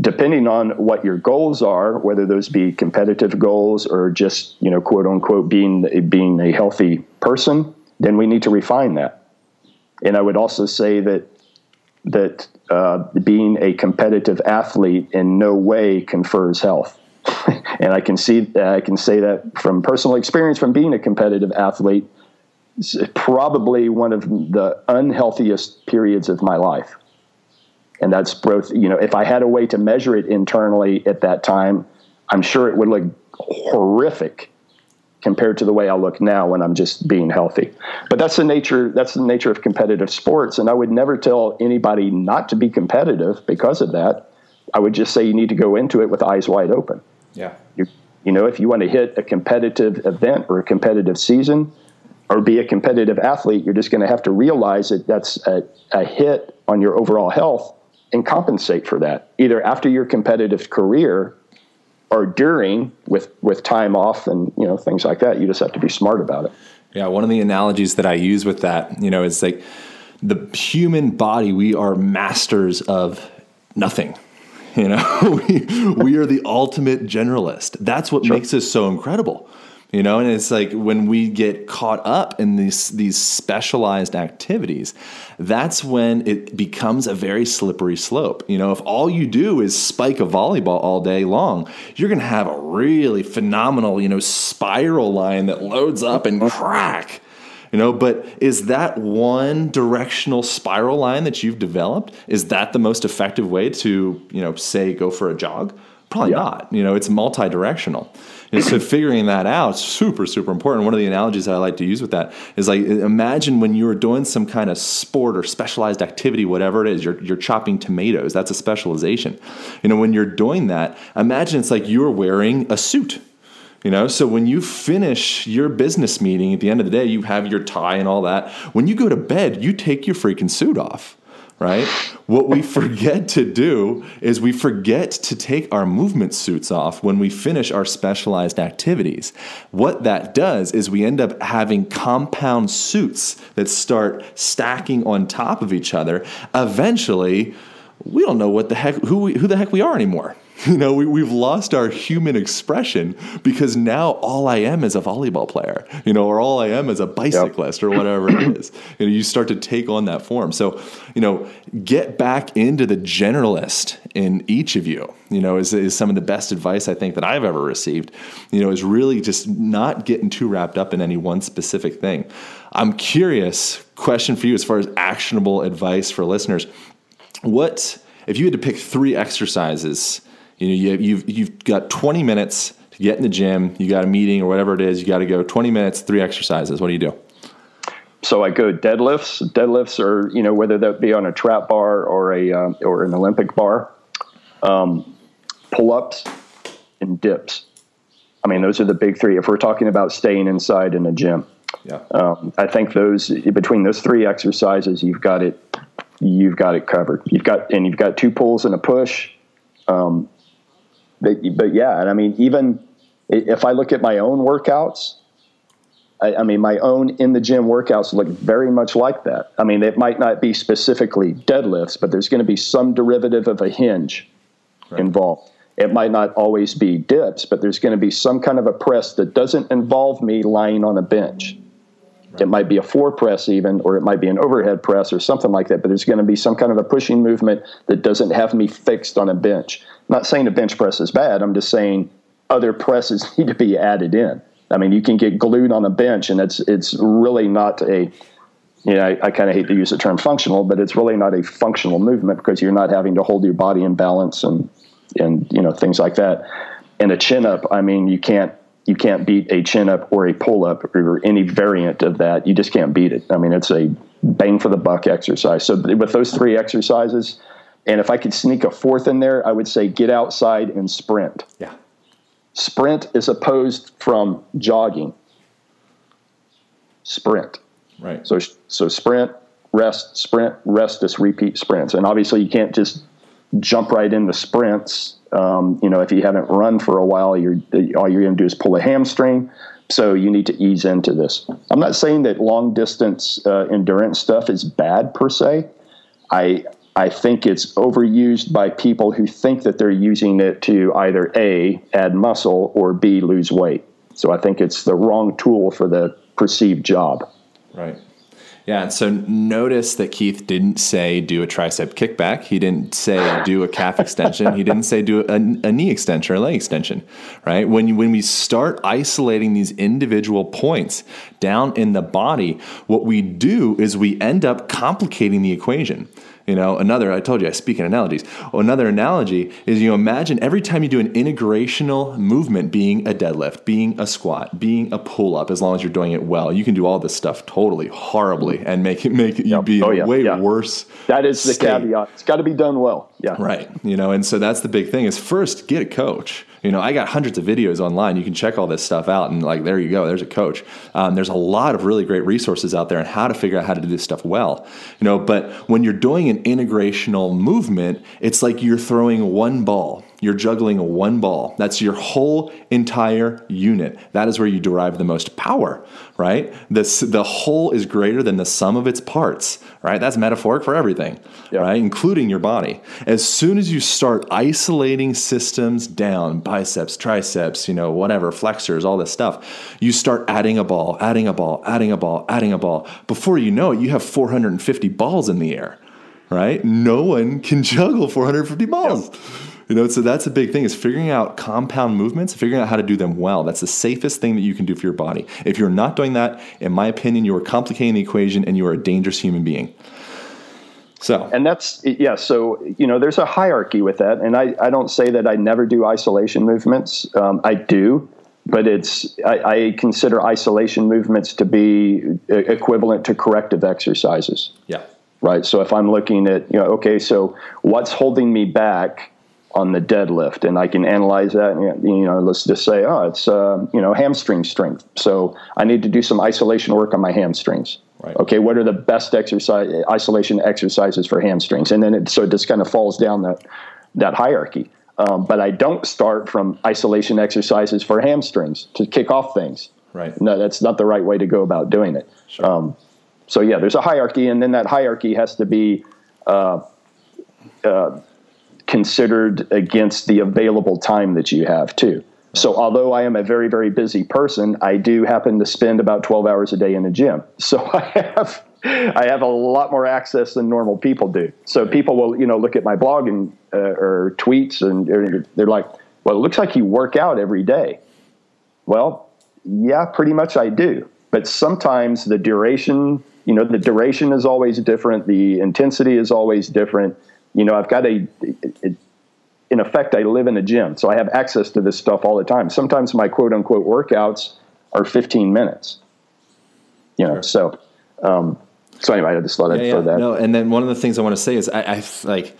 depending on what your goals are, whether those be competitive goals or just, you know, quote unquote, being, being a healthy person, then we need to refine that. And I would also say that that uh, being a competitive athlete in no way confers health. *laughs* and I can see I can say that from personal experience from being a competitive athlete. Probably one of the unhealthiest periods of my life, and that's both. You know, if I had a way to measure it internally at that time, I'm sure it would look horrific compared to the way I look now when I'm just being healthy. But that's the nature that's the nature of competitive sports and I would never tell anybody not to be competitive because of that. I would just say you need to go into it with eyes wide open. Yeah. You, you know, if you want to hit a competitive event or a competitive season or be a competitive athlete, you're just going to have to realize that that's a, a hit on your overall health and compensate for that, either after your competitive career or during with with time off and you know things like that. You just have to be smart about it. Yeah, one of the analogies that I use with that, you know, is like the human body. We are masters of nothing. You know, *laughs* we, we are the ultimate generalist. That's what sure. makes us so incredible. You know, and it's like when we get caught up in these these specialized activities, that's when it becomes a very slippery slope. You know, if all you do is spike a volleyball all day long, you're going to have a really phenomenal, you know, spiral line that loads up and uh-huh. crack. You know but is that one directional spiral line that you've developed is that the most effective way to you know say go for a jog probably yeah. not. You know it's multi-directional. And so *clears throat* figuring that out is super super important. One of the analogies that i like to use with that is like imagine when you're doing some kind of sport or specialized activity whatever it is you're, you're chopping tomatoes. That's a specialization. You know when you're doing that imagine it's like you're wearing a suit. You know, so when you finish your business meeting at the end of the day, you have your tie and all that. When you go to bed, you take your freaking suit off right? What we forget to do is we forget to take our movement suits off when we finish our specialized activities. What that does is we end up having compound suits that start stacking on top of each other. Eventually, we don't know what the heck who we, who the heck we are anymore. *laughs* You know, we, we've lost our human expression because now all I am is a volleyball player, you know, or all I am is a bicyclist yep. or whatever it is. You know, you start to take on that form. So, you know, get back into the generalist in each of you, you know, is, is some of the best advice I think that I've ever received, you know, is really just not getting too wrapped up in any one specific thing. I'm curious, question for you as far as actionable advice for listeners. What, if you had to pick three exercises, you know, you, you've you've got 20 minutes to get in the gym. You got a meeting or whatever it is. You got to go 20 minutes, three exercises. What do you do? So I go deadlifts. Deadlifts are you know whether that be on a trap bar or a uh, or an Olympic bar, um, pull ups, and dips. I mean, those are the big three. If we're talking about staying inside in a gym, yeah. Um, I think those between those three exercises, you've got it. You've got it covered. You've got and you've got two pulls and a push. Um, but, but yeah, and I mean, even if I look at my own workouts, I, I, mean, my own in the gym workouts look very much like that. I mean, it might not be specifically deadlifts, but there's going to be some derivative of a hinge right. involved. It might not always be dips, but there's going to be some kind of a press that doesn't involve me lying on a bench. Right. It might be a floor press, even, or it might be an overhead press or something like that, but there's going to be some kind of a pushing movement that doesn't have me fixed on a bench. Not saying a bench press is bad. I'm just saying other presses *laughs* need to be added in. I mean, you can get glued on a bench, and it's it's really not a you know, I, I kind of hate to use the term functional, but it's really not a functional movement because you're not having to hold your body in balance and and you know things like that. And a chin up, I mean, you can't you can't beat a chin up or a pull up or any variant of that. You just can't beat it. I mean, it's a bang for the buck exercise. So with those three exercises, and if I could sneak a fourth in there, I would say get outside and sprint. Yeah. Sprint is opposed from jogging. Sprint. Right. So so sprint, rest, sprint, rest, just repeat sprints. And obviously you can't just jump right into sprints. Um, you know, if you haven't run for a while, you're all you're going to do is pull a hamstring. So you need to ease into this. I'm not saying that long distance uh, endurance stuff is bad per se. I I think it's overused by people who think that they're using it to either A, add muscle, or B, lose weight. So I think it's the wrong tool for the perceived job. Right. Yeah, and so notice that Keith didn't say do a tricep kickback. He didn't say do a calf *laughs* extension. He didn't say do a, a, knee extension or a leg extension, right? When you, when we start isolating these individual points down in the body, what we do is we end up complicating the equation. You know, another, I told you I speak in analogies. Well, another analogy is you imagine every time you do an integrational movement being a deadlift, being a squat, being a pull up, as long as you're doing it well, you can do all this stuff totally horribly and make it make it, you be oh, yeah, way yeah. worse. That is the state. caveat. It's got to be done well. Yeah. Right. You know, and so that's the big thing is first get a coach you know, I got hundreds of videos online. You can check all this stuff out, and like, there you go. There's a coach. Um, there's a lot of really great resources out there on how to figure out how to do this stuff well. You know, but when you're doing an integrational movement, it's like you're throwing one ball you're juggling one ball. That's your whole entire unit. That is where you derive the most power, right? This, the whole is greater than the sum of its parts, right? That's metaphoric for everything, yeah. right? Including your body. As soon as you start isolating systems down, biceps, triceps, you know, whatever, flexors, all this stuff, you start adding a ball, adding a ball, adding a ball, adding a ball. Before you know it, you have 450 balls in the air, right? No one can juggle 450 balls. Yeah. You know, so that's a big thing is figuring out compound movements, figuring out how to do them well. That's the safest thing that you can do for your body. If you're not doing that, in my opinion, you are complicating the equation and you are a dangerous human being. So, and that's yeah. So you know, there's a hierarchy with that, and I, I don't say that I never do isolation movements. Um, I do, but it's I, I, consider isolation movements to be equivalent to corrective exercises. Yeah. Right. So if I'm looking at you know, okay, so what's holding me back on the deadlift, and I can analyze that. And, you know, let's just say, oh, it's uh, you know hamstring strength. So I need to do some isolation work on my hamstrings. Right. Okay, what are the best exercise isolation exercises for hamstrings? And then it, so it just kind of falls down that that hierarchy. Um, but I don't start from isolation exercises for hamstrings to kick off things. Right. No, that's not the right way to go about doing it. Sure. Um, so yeah, there's a hierarchy, and then that hierarchy has to be uh, uh, considered against the available time that you have too. So although I am a very very busy person, I do happen to spend about 12 hours a day in the gym. *laughs* So I have I have a lot more access than normal people do. So people will you know look at my blog and uh, or tweets and they're like, "Well, it looks like you work out every day." Well, yeah, pretty much I do. But sometimes the duration, you know, the duration is always different. The intensity is always different. You know, I've got a, it, in effect, I live in a gym, so I have access to this stuff all the time. Sometimes my quote unquote workouts are 15 minutes. You know, Sure. so, um, so anyway, I just thought I'd yeah, throw that. No, and then one of the things I want to say is I, I like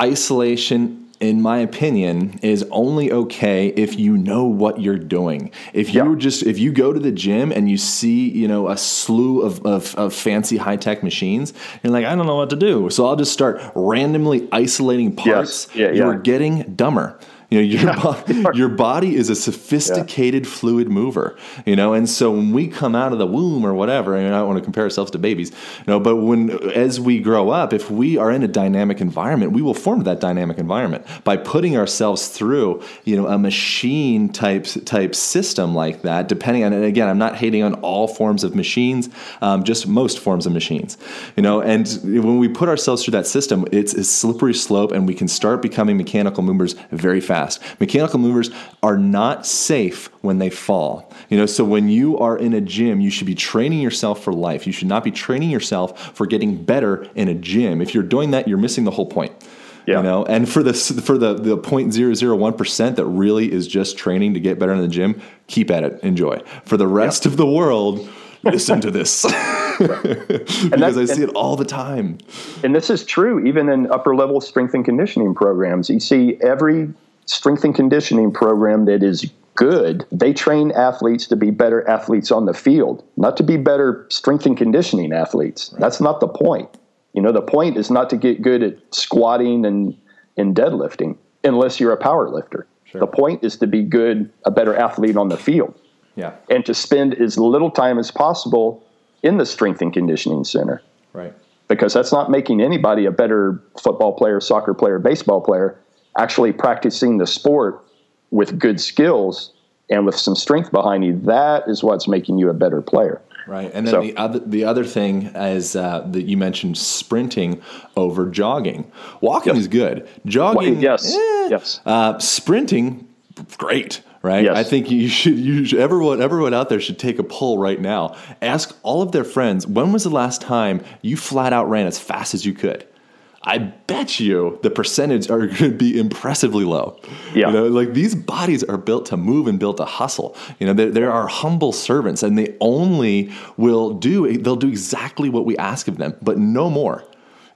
isolation. In my opinion, is only okay if you know what you're doing. If you Yeah. just if you go to the gym and you see you know a slew of, of, of fancy high tech machines, you're like I don't know what to do, so I'll just start randomly isolating parts. Yeah, You're getting dumber. You know, your, bo- *laughs* your body is a sophisticated fluid mover, you know, and so when we come out of the womb or whatever, and I don't want to compare ourselves to babies, You no, but when, as we grow up, if we are in a dynamic environment, we will form that dynamic environment by putting ourselves through, you know, a machine type, type system like that, depending on, and again, I'm not hating on all forms of machines, um, just most forms of machines, you know, and when we put ourselves through that system, it's a slippery slope and we can start becoming mechanical movers very fast. Mechanical movers are not safe when they fall. You know, so when you are in a gym, you should be training yourself for life. You should not be training yourself for getting better in a gym. If you're doing that, you're missing the whole point. Yeah. You know, and for the for the the point zero zero one percent that really is just training to get better in the gym, keep at it, enjoy. For the rest of the world, listen to this *laughs* *laughs* because I see it all the time. and this is true even in upper level strength and conditioning programs. You see, every strength and conditioning program that is good, they train athletes to be better athletes on the field, not to be better strength and conditioning athletes. That's not the point. You know, the point is not to get good at squatting and, and deadlifting unless you're a power lifter. Sure. The point is to be good, a better athlete on the field Yeah, and to spend as little time as possible in the strength and conditioning center right. because that's not making anybody a better football player, soccer player, baseball player. Actually, practicing the sport with good skills and with some strength behind you, that is what's making you a better player. Right, and then So- the other the other thing is uh, that you mentioned sprinting over jogging. Walking Yes. is good. Jogging, yes, eh. yes. Uh, sprinting, great. Right. Yes. I think you should. You should, everyone everyone out there should take a poll right now. Ask all of their friends when was the last time you flat out ran as fast as you could. I bet you the percentage are *laughs* going to be impressively low. Yeah. You know, like these bodies are built to move and built to hustle. You know, there, there are humble servants and they only will do, they'll do exactly what we ask of them, but no more.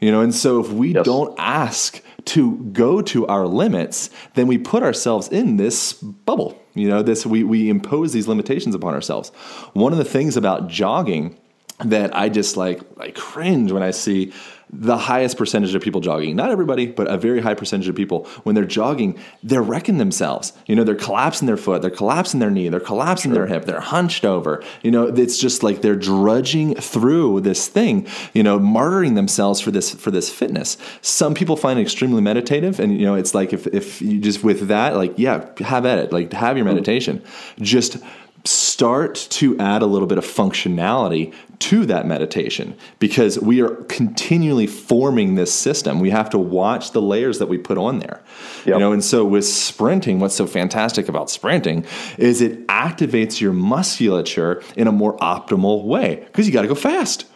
You know, and so if we Yes. don't ask to go to our limits, then we put ourselves in this bubble. You know, this we, we impose these limitations upon ourselves. One of the things about jogging that I just like I cringe when I see the highest percentage of people jogging. Not everybody, but a very high percentage of people when they're jogging, they're wrecking themselves. You know, they're collapsing their foot, they're collapsing their knee, they're collapsing their hip, they're hunched over. You know, it's just like they're drudging through this thing, you know, martyring themselves for this for this fitness. Some people find it extremely meditative and you know, it's like if if you just with that like yeah, have at it. Like have your mm-hmm. meditation. Just start to add a little bit of functionality to that meditation because we are continually forming this system. We have to watch the layers that we put on there. You know, and so with sprinting, what's so fantastic about sprinting is it activates your musculature in a more optimal way because you got to go fast.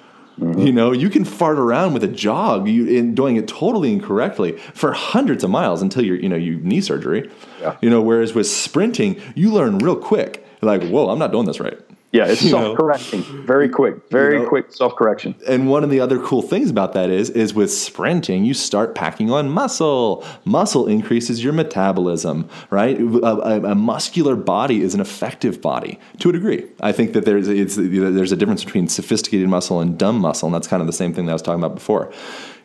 Mm-hmm. You know, you can fart around with a jog, you in doing it totally incorrectly for hundreds of miles until you're, you know, you knee surgery. Yeah. You know, whereas with sprinting, you learn real quick. Like, whoa, I'm not doing this right. Yeah, it's *laughs* self correcting. Very quick, very You know? quick self correction. And one of the other cool things about that is, is with sprinting, you start packing on muscle. Muscle increases your metabolism, right? A, a, muscular body is an effective body to a degree. I think that there's it's there's a difference between sophisticated muscle and dumb muscle, and that's kind of the same thing that I was talking about before,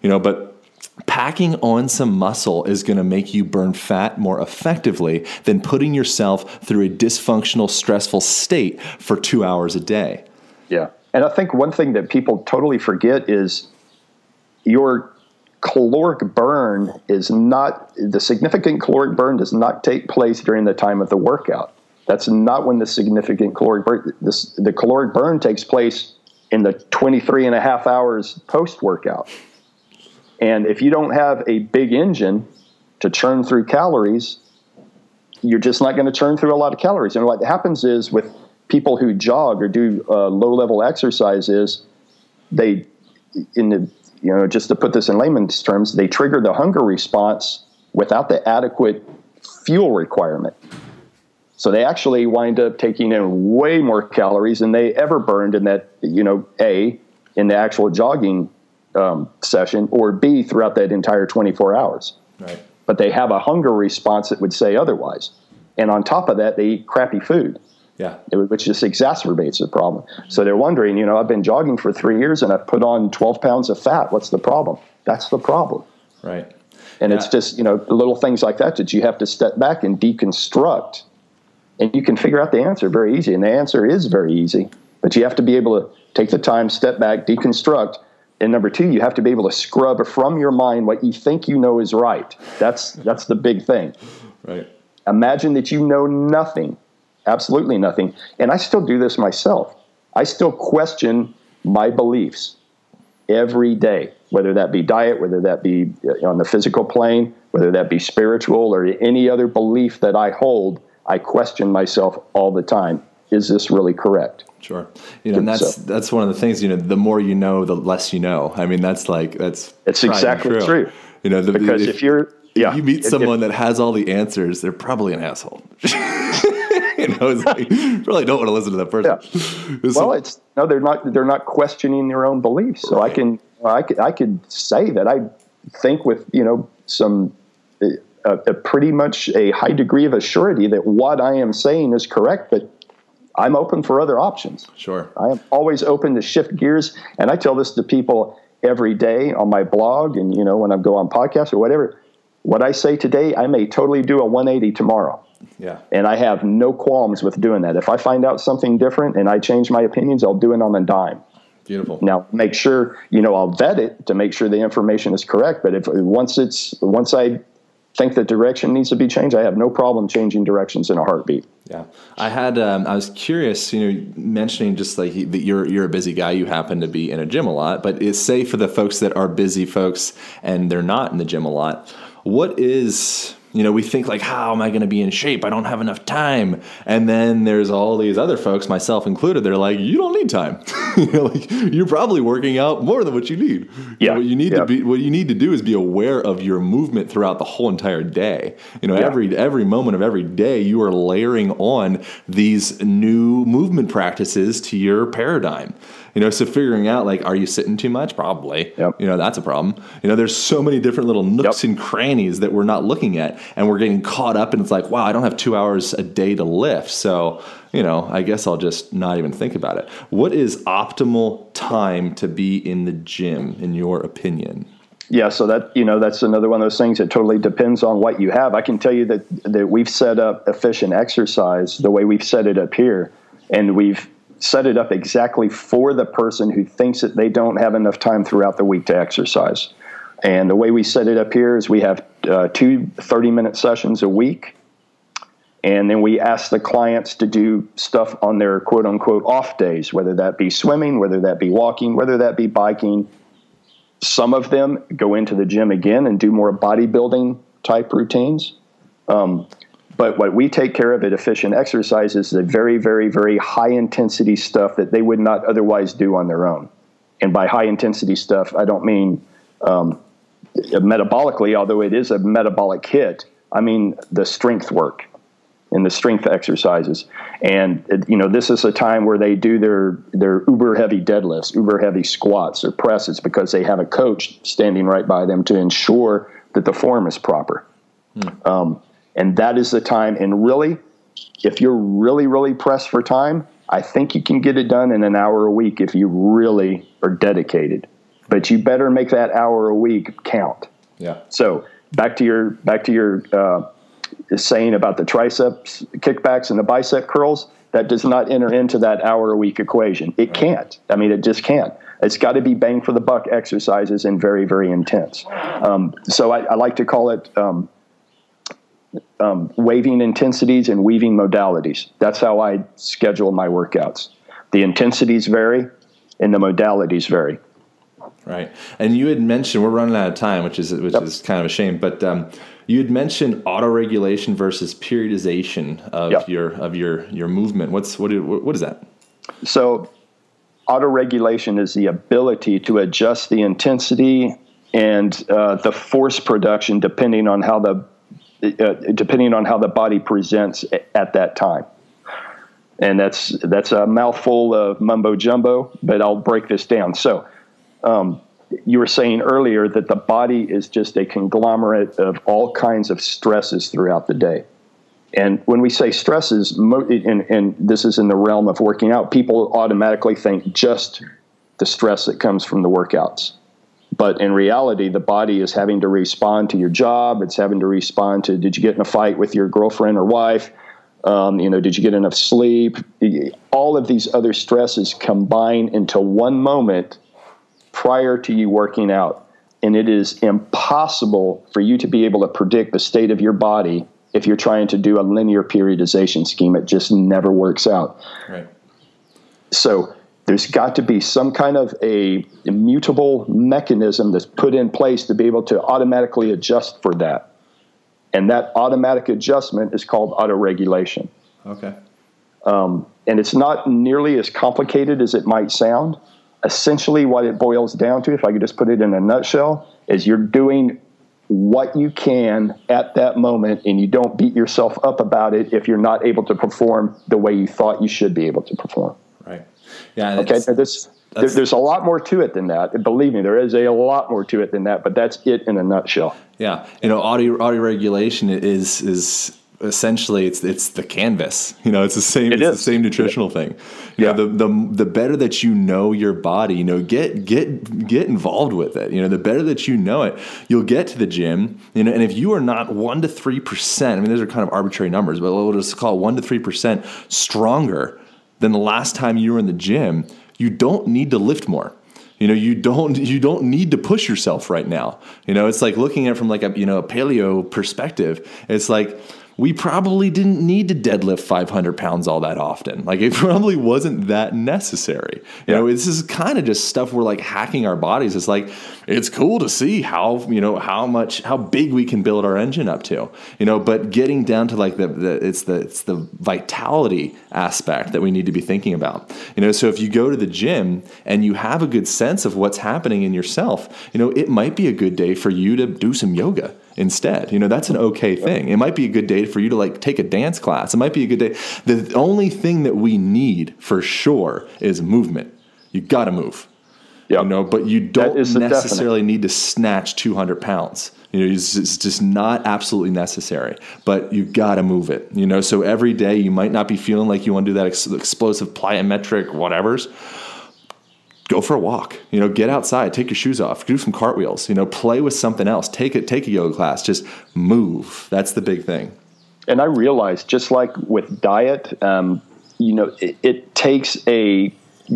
you know. But packing on some muscle is going to make you burn fat more effectively than putting yourself through a dysfunctional, stressful state for two hours a day. Yeah. And I think one thing that people totally forget is your caloric burn is not, the significant caloric burn does not take place during the time of the workout. That's not when the significant caloric burn, this, the caloric burn takes place in the 23 and a half hours post workout. And if you don't have a big engine to churn through calories, you're just not going to churn through a lot of calories. And what happens is with people who jog or do uh, low level exercise is they, in the, you know, just to put this in layman's terms, they trigger the hunger response without the adequate fuel requirement. So they actually wind up taking in way more calories than they ever burned in that, you know, A, in the actual jogging um, session, or B, throughout that entire 24 hours Right. but they have a hunger response that would say otherwise. And on top of that, they eat crappy food, Yeah. which just exacerbates the problem. So they're wondering, you know, I've been jogging for three years and I've put on 12 pounds of fat. What's the problem? That's the problem. Right. And it's just, you know, little things like that that you have to step back and deconstruct. And you can figure out the answer very easy. And the answer is very easy. But you have to be able to take the time, step back, deconstruct. And number two, you have to be able to scrub from your mind what you think you know is right. That's that's the big thing. Right. Imagine that you know nothing, absolutely nothing. And I still do this myself. I still question my beliefs every day, whether that be diet, whether that be uh, on the physical plane, whether that be spiritual or any other belief that I hold. I question myself all the time. Is this really correct? Sure. You know, and that's So- that's one of the things. You know, the more you know, the less you know. I mean, that's like that's It's exactly true. You know, the, Because if, you're, yeah, you meet if- someone that has all the answers, they're probably an asshole. *laughs* you know, it's like, you really don't want to listen to that person. *laughs* It's well, like- it's no, they're not. They're not questioning their own beliefs. So I can, I could, I could say that I think with you know some, eh, a, a pretty much a high degree of assurity that what I am saying is correct, but I'm open for other options. sure. I am always open to shift gears, and I tell this to people every day on my blog, and you know when I go on podcasts or whatever. What I say today, I may totally do a 180 tomorrow Yeah. and I have no qualms with doing that. If I find out something different and I change my opinions, I'll do it on a dime. Beautiful. Now, make sure you know I'll vet it to make sure the information is correct. But if once it's once I think the direction needs to be changed, I have no problem changing directions in a heartbeat. Yeah, I had. Um, I was curious. You know, mentioning just like that you're you're a busy guy. You happen to be in a gym a lot, but it's say for the folks that are busy folks and they're not in the gym a lot. What is you know we think like how am I going to be in shape? I don't have enough time. And then there's all these other folks, myself included. They're like, you don't need time. *laughs* you know, like you're probably working out more than what you need. You Yeah, know, what you need yeah. to be what you need to do is be aware of your movement throughout the whole entire day. You know, Yeah. every every moment of every day you are layering on these new movement practices to your paradigm. You know, so figuring out like, are you sitting too much? Probably. Yep. You know, that's a problem. You know, there's so many different little nooks Yep. and crannies that we're not looking at, and we're getting caught up. And it's like, wow, I don't have two hours a day to lift, so you know, I guess I'll just not even think about it. What is optimal time to be in the gym, in your opinion? Yeah, so that you know that's another one of those things that totally depends on what you have. I can tell you that that we've set up efficient exercise the way we've set it up here, and we've set it up exactly for the person who thinks that they don't have enough time throughout the week to exercise. And the way we set it up here is we have uh, two 30 minute sessions a week. And then we ask the clients to do stuff on their quote unquote off days, whether that be swimming, whether that be walking, whether that be biking, some of them go into the gym again and do more bodybuilding type routines. Um, but what we take care of at Efficient Exercise is the very, very, very high intensity stuff that they would not otherwise do on their own. And by high intensity stuff, I don't mean um, metabolically, although it is a metabolic hit. I mean the strength work. and the strength exercises. And you know, this is a time where they do their their uber heavy deadlifts, uber heavy squats or presses because they have a coach standing right by them to ensure that the form is proper. Hmm. Um, and that is the time. And really, if you're really really pressed for time, I think you can get it done in an hour a week if you really are dedicated. But you better make that hour a week count. Yeah. So back to your back to your uh, saying about the triceps kickbacks and the bicep curls. That does not enter into that hour a week equation. It can't. I mean, it just can't. It's got to be bang for the buck exercises and very, very intense. Um, so I, I, like to call it um, um, waving intensities and weaving modalities. That's how I schedule my workouts. The intensities vary and the modalities vary. Right. And you had mentioned we're running out of time, which is which yep. is kind of a shame. But um, you had mentioned autoregulation versus periodization of yep. your of your your movement. What's what what is that? So, autoregulation is the ability to adjust the intensity and uh, the force production depending on how the uh, depending on how the body presents at that time. And that's that's a mouthful of mumbo jumbo, but I'll break this down. So um, you were saying earlier that the body is just a conglomerate of all kinds of stresses throughout the day. And when we say stresses, and, and this is in the realm of working out, people automatically think just the stress that comes from the workouts. But in reality, the body is having to respond to your job. It's having to respond to did you get in a fight with your girlfriend or wife? Um, you know, did you get enough sleep? All of these other stresses combine into one moment prior to you working out. And it is impossible for you to be able to predict the state of your body if you're trying to do a linear periodization scheme. It just never works out. Right. So there's got to be some kind of a immutable mechanism that's put in place to be able to automatically adjust for that. And that automatic adjustment is called autoregulation. Okay. Um, and it's not nearly as complicated as it might sound essentially what it boils down to, if I could just put it in a nutshell, is you're doing what you can at that moment and you don't beat yourself up about it if you're not able to perform the way you thought you should be able to perform. Yeah. Okay. This, there, there's a lot more to it than that. Believe me, there is a lot more to it than that, but that's it in a nutshell. Yeah. You know, auto, auto regulation is, is essentially it's it's the canvas. You know, it's the same. It it's is. the same nutritional thing. You yeah. know, the the the better that you know your body, you know, get get get involved with it. You know, the better that you know it, you'll get to the gym. You know, and if you are not one to three percent, I mean, those are kind of arbitrary numbers, but we'll just call one to three percent stronger than the last time you were in the gym. You don't need to lift more you know you don't you don't need to push yourself right now you know it's like looking at it from like a you know a paleo perspective it's like we probably didn't need to deadlift 500 pounds all that often. Like it *laughs* probably wasn't that necessary. You know, this is kind of just stuff we're like hacking our bodies. It's like it's cool to see how you know how much how big we can build our engine up to. You know, but getting down to like the, the it's the it's the vitality aspect that we need to be thinking about. You know, so if you go to the gym and you have a good sense of what's happening in yourself, you know, it might be a good day for you to do some yoga instead. You know, that's an okay thing. It might be a good day for you to like take a dance class. It might be a good day. The only thing that we need for sure is movement. You got to move. Yep. You know, but you don't necessarily need to snatch 200 pounds. You know, it's, it's just not absolutely necessary, but you got to move it. You know, so every day you might not be feeling like you want to do that ex- explosive plyometric whatever's go for a walk you know get outside take your shoes off do some cartwheels you know play with something else take it take a yoga class just move. That's the big thing. And i realized just like with diet um, you know it, it, takes a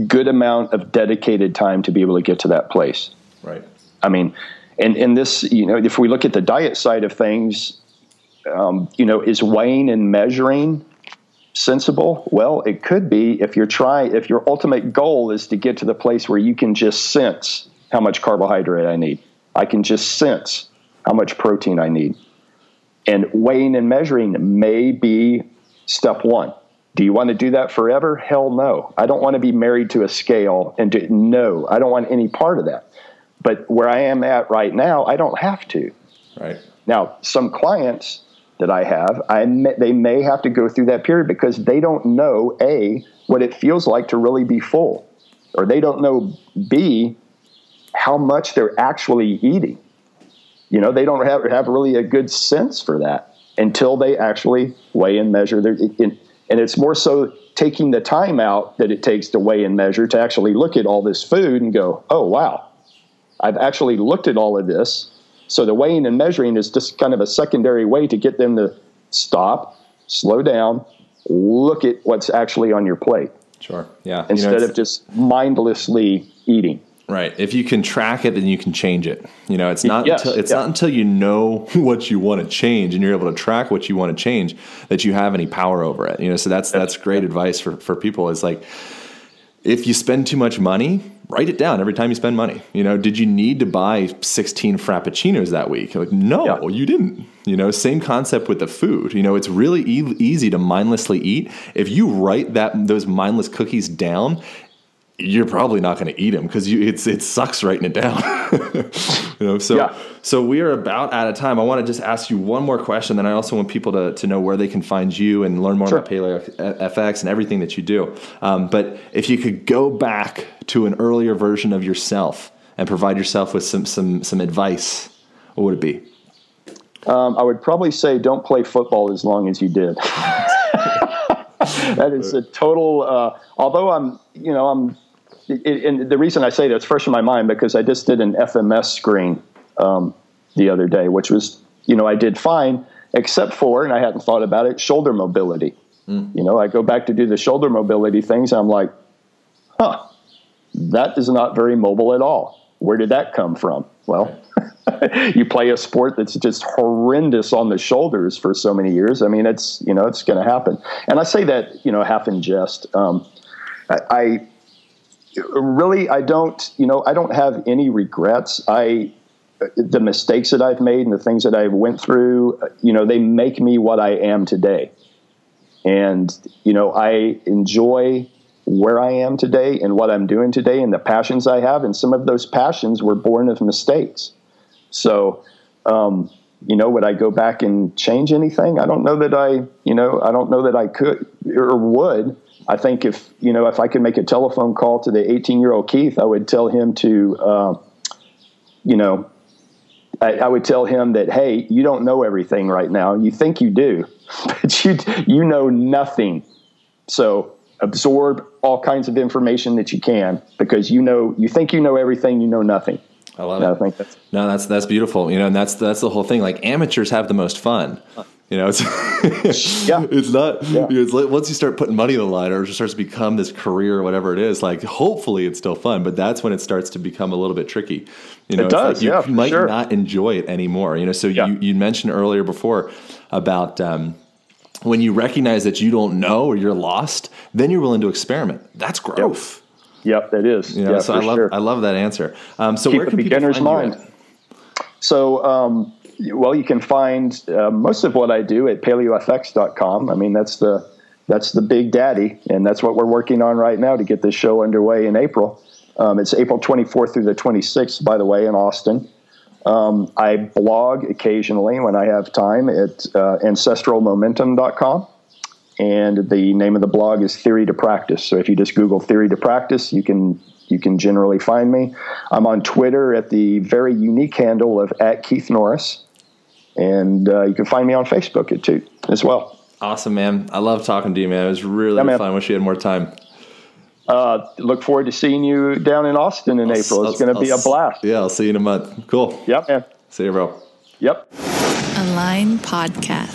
good amount of dedicated time to be able to get to that place. Right. I mean and in this you know if we look at the diet side of things um, you know is weighing and measuring sensible? Well, it could be if you're trying if your ultimate goal is to get to the place where you can just sense how much carbohydrate I need. I can just sense how much protein I need. And weighing and measuring may be step 1. Do you want to do that forever? Hell no. I don't want to be married to a scale and do no, I don't want any part of that. But where I am at right now, I don't have to. Right. Now, some clients that I have, I may, they may have to go through that period because they don't know a what it feels like to really be full, or they don't know b how much they're actually eating. You know, they don't have have really a good sense for that until they actually weigh and measure their. And it's more so taking the time out that it takes to weigh and measure to actually look at all this food and go, oh wow, I've actually looked at all of this. So the weighing and measuring is just kind of a secondary way to get them to stop, slow down, look at what's actually on your plate. Sure. Yeah. Instead you know, of just mindlessly eating. Right. If you can track it, then you can change it. You know, it's not Yes, until it's yeah. not until you know *laughs* what you want to change and you're able to track what you want to change that you have any power over it. You know, so that's that's great advice for for people. Is like if you spend too much money, write it down every time you spend money. You know, did you need to buy 16 frappuccinos that week? Like, no, Yeah. you didn't. You know, same concept with the food. You know, it's really e- easy to mindlessly eat. If you write that those mindless cookies down, you're probably not going to eat them because you it's it sucks writing it down. *laughs* you know, so Yeah. so we are about out of time. I want to just ask you one more question. Then I also want people to, to know where they can find you and learn more Sure. about Paleo FX and everything that you do. Um, but if you could go back to an earlier version of yourself and provide yourself with some some some advice, what would it be? Um, I would probably say don't play football as long as you did. *laughs* that is a total. Uh, although I'm, you know, I'm, it, and the reason I say that's fresh in my mind because I just did an FMS screen um, the other day, which was, you know, I did fine except for, and I hadn't thought about it, shoulder mobility. You know, I go back to do the shoulder mobility things. And I'm like, huh, that is not very mobile at all. Where did that come from? Well, *laughs* you play a sport that's just horrendous on the shoulders for so many years. I mean, it's you know it's going to happen. And I say that you know half in jest. Um, I, I really I don't you know I don't have any regrets. I the mistakes that I've made and the things that I went through, you know, they make me what I am today. And you know, I enjoy where I am today and what I'm doing today and the passions I have. And some of those passions were born of mistakes. So, um, you know, would I go back and change anything? I don't know that I, you know, I don't know that I could or would. I think if, you know, if I could make a telephone call to the 18 year old Keith, I would tell him to, uh, you know, I, I would tell him that, hey, you don't know everything right now. You think you do, *laughs* but you, you know nothing. So absorb all kinds of information that you can because you know, you think you know everything, you know nothing. I love I it. think that's No, that's that's beautiful. You know, and that's that's the whole thing. Like amateurs have the most fun. You know, it's Yeah. *laughs* it's not. Yeah. It's like once you start putting money in the line, or it just starts to become this career or whatever it is. Like hopefully it's still fun, but that's when it starts to become a little bit tricky. You know, It does, like you yeah, might sure. not enjoy it anymore. You know, so Yeah. you you mentioned earlier before about. Um, when you recognize that you don't know or you're lost, then you're willing to experiment. That's growth. Yep, that is. Know, yeah, so I love sure. I love that answer. Um, so Keep where can people beginner's mind. So, um, well, you can find uh, most of what I do at paleofx.com. I mean, that's the that's the big daddy, and that's what we're working on right now to get this show underway in April. Um, it's April 24th through the 26th, by the way, in Austin. Um, I blog occasionally when I have time at uh, ancestralmomentum.com. And the name of the blog is Theory to Practice. So if you just Google Theory to Practice, you can you can generally find me. I'm on Twitter at the very unique handle of at Keith Norris, and uh, you can find me on Facebook at too as well. Awesome, man. I love talking to you, man. It was really Yeah, man. fun. Wish you had more time. Uh, look forward to seeing you down in Austin in April. It's going to be a blast. Yeah, I'll see you in a month. Cool. Yep, man. See you, bro. Yep. Align Podcast.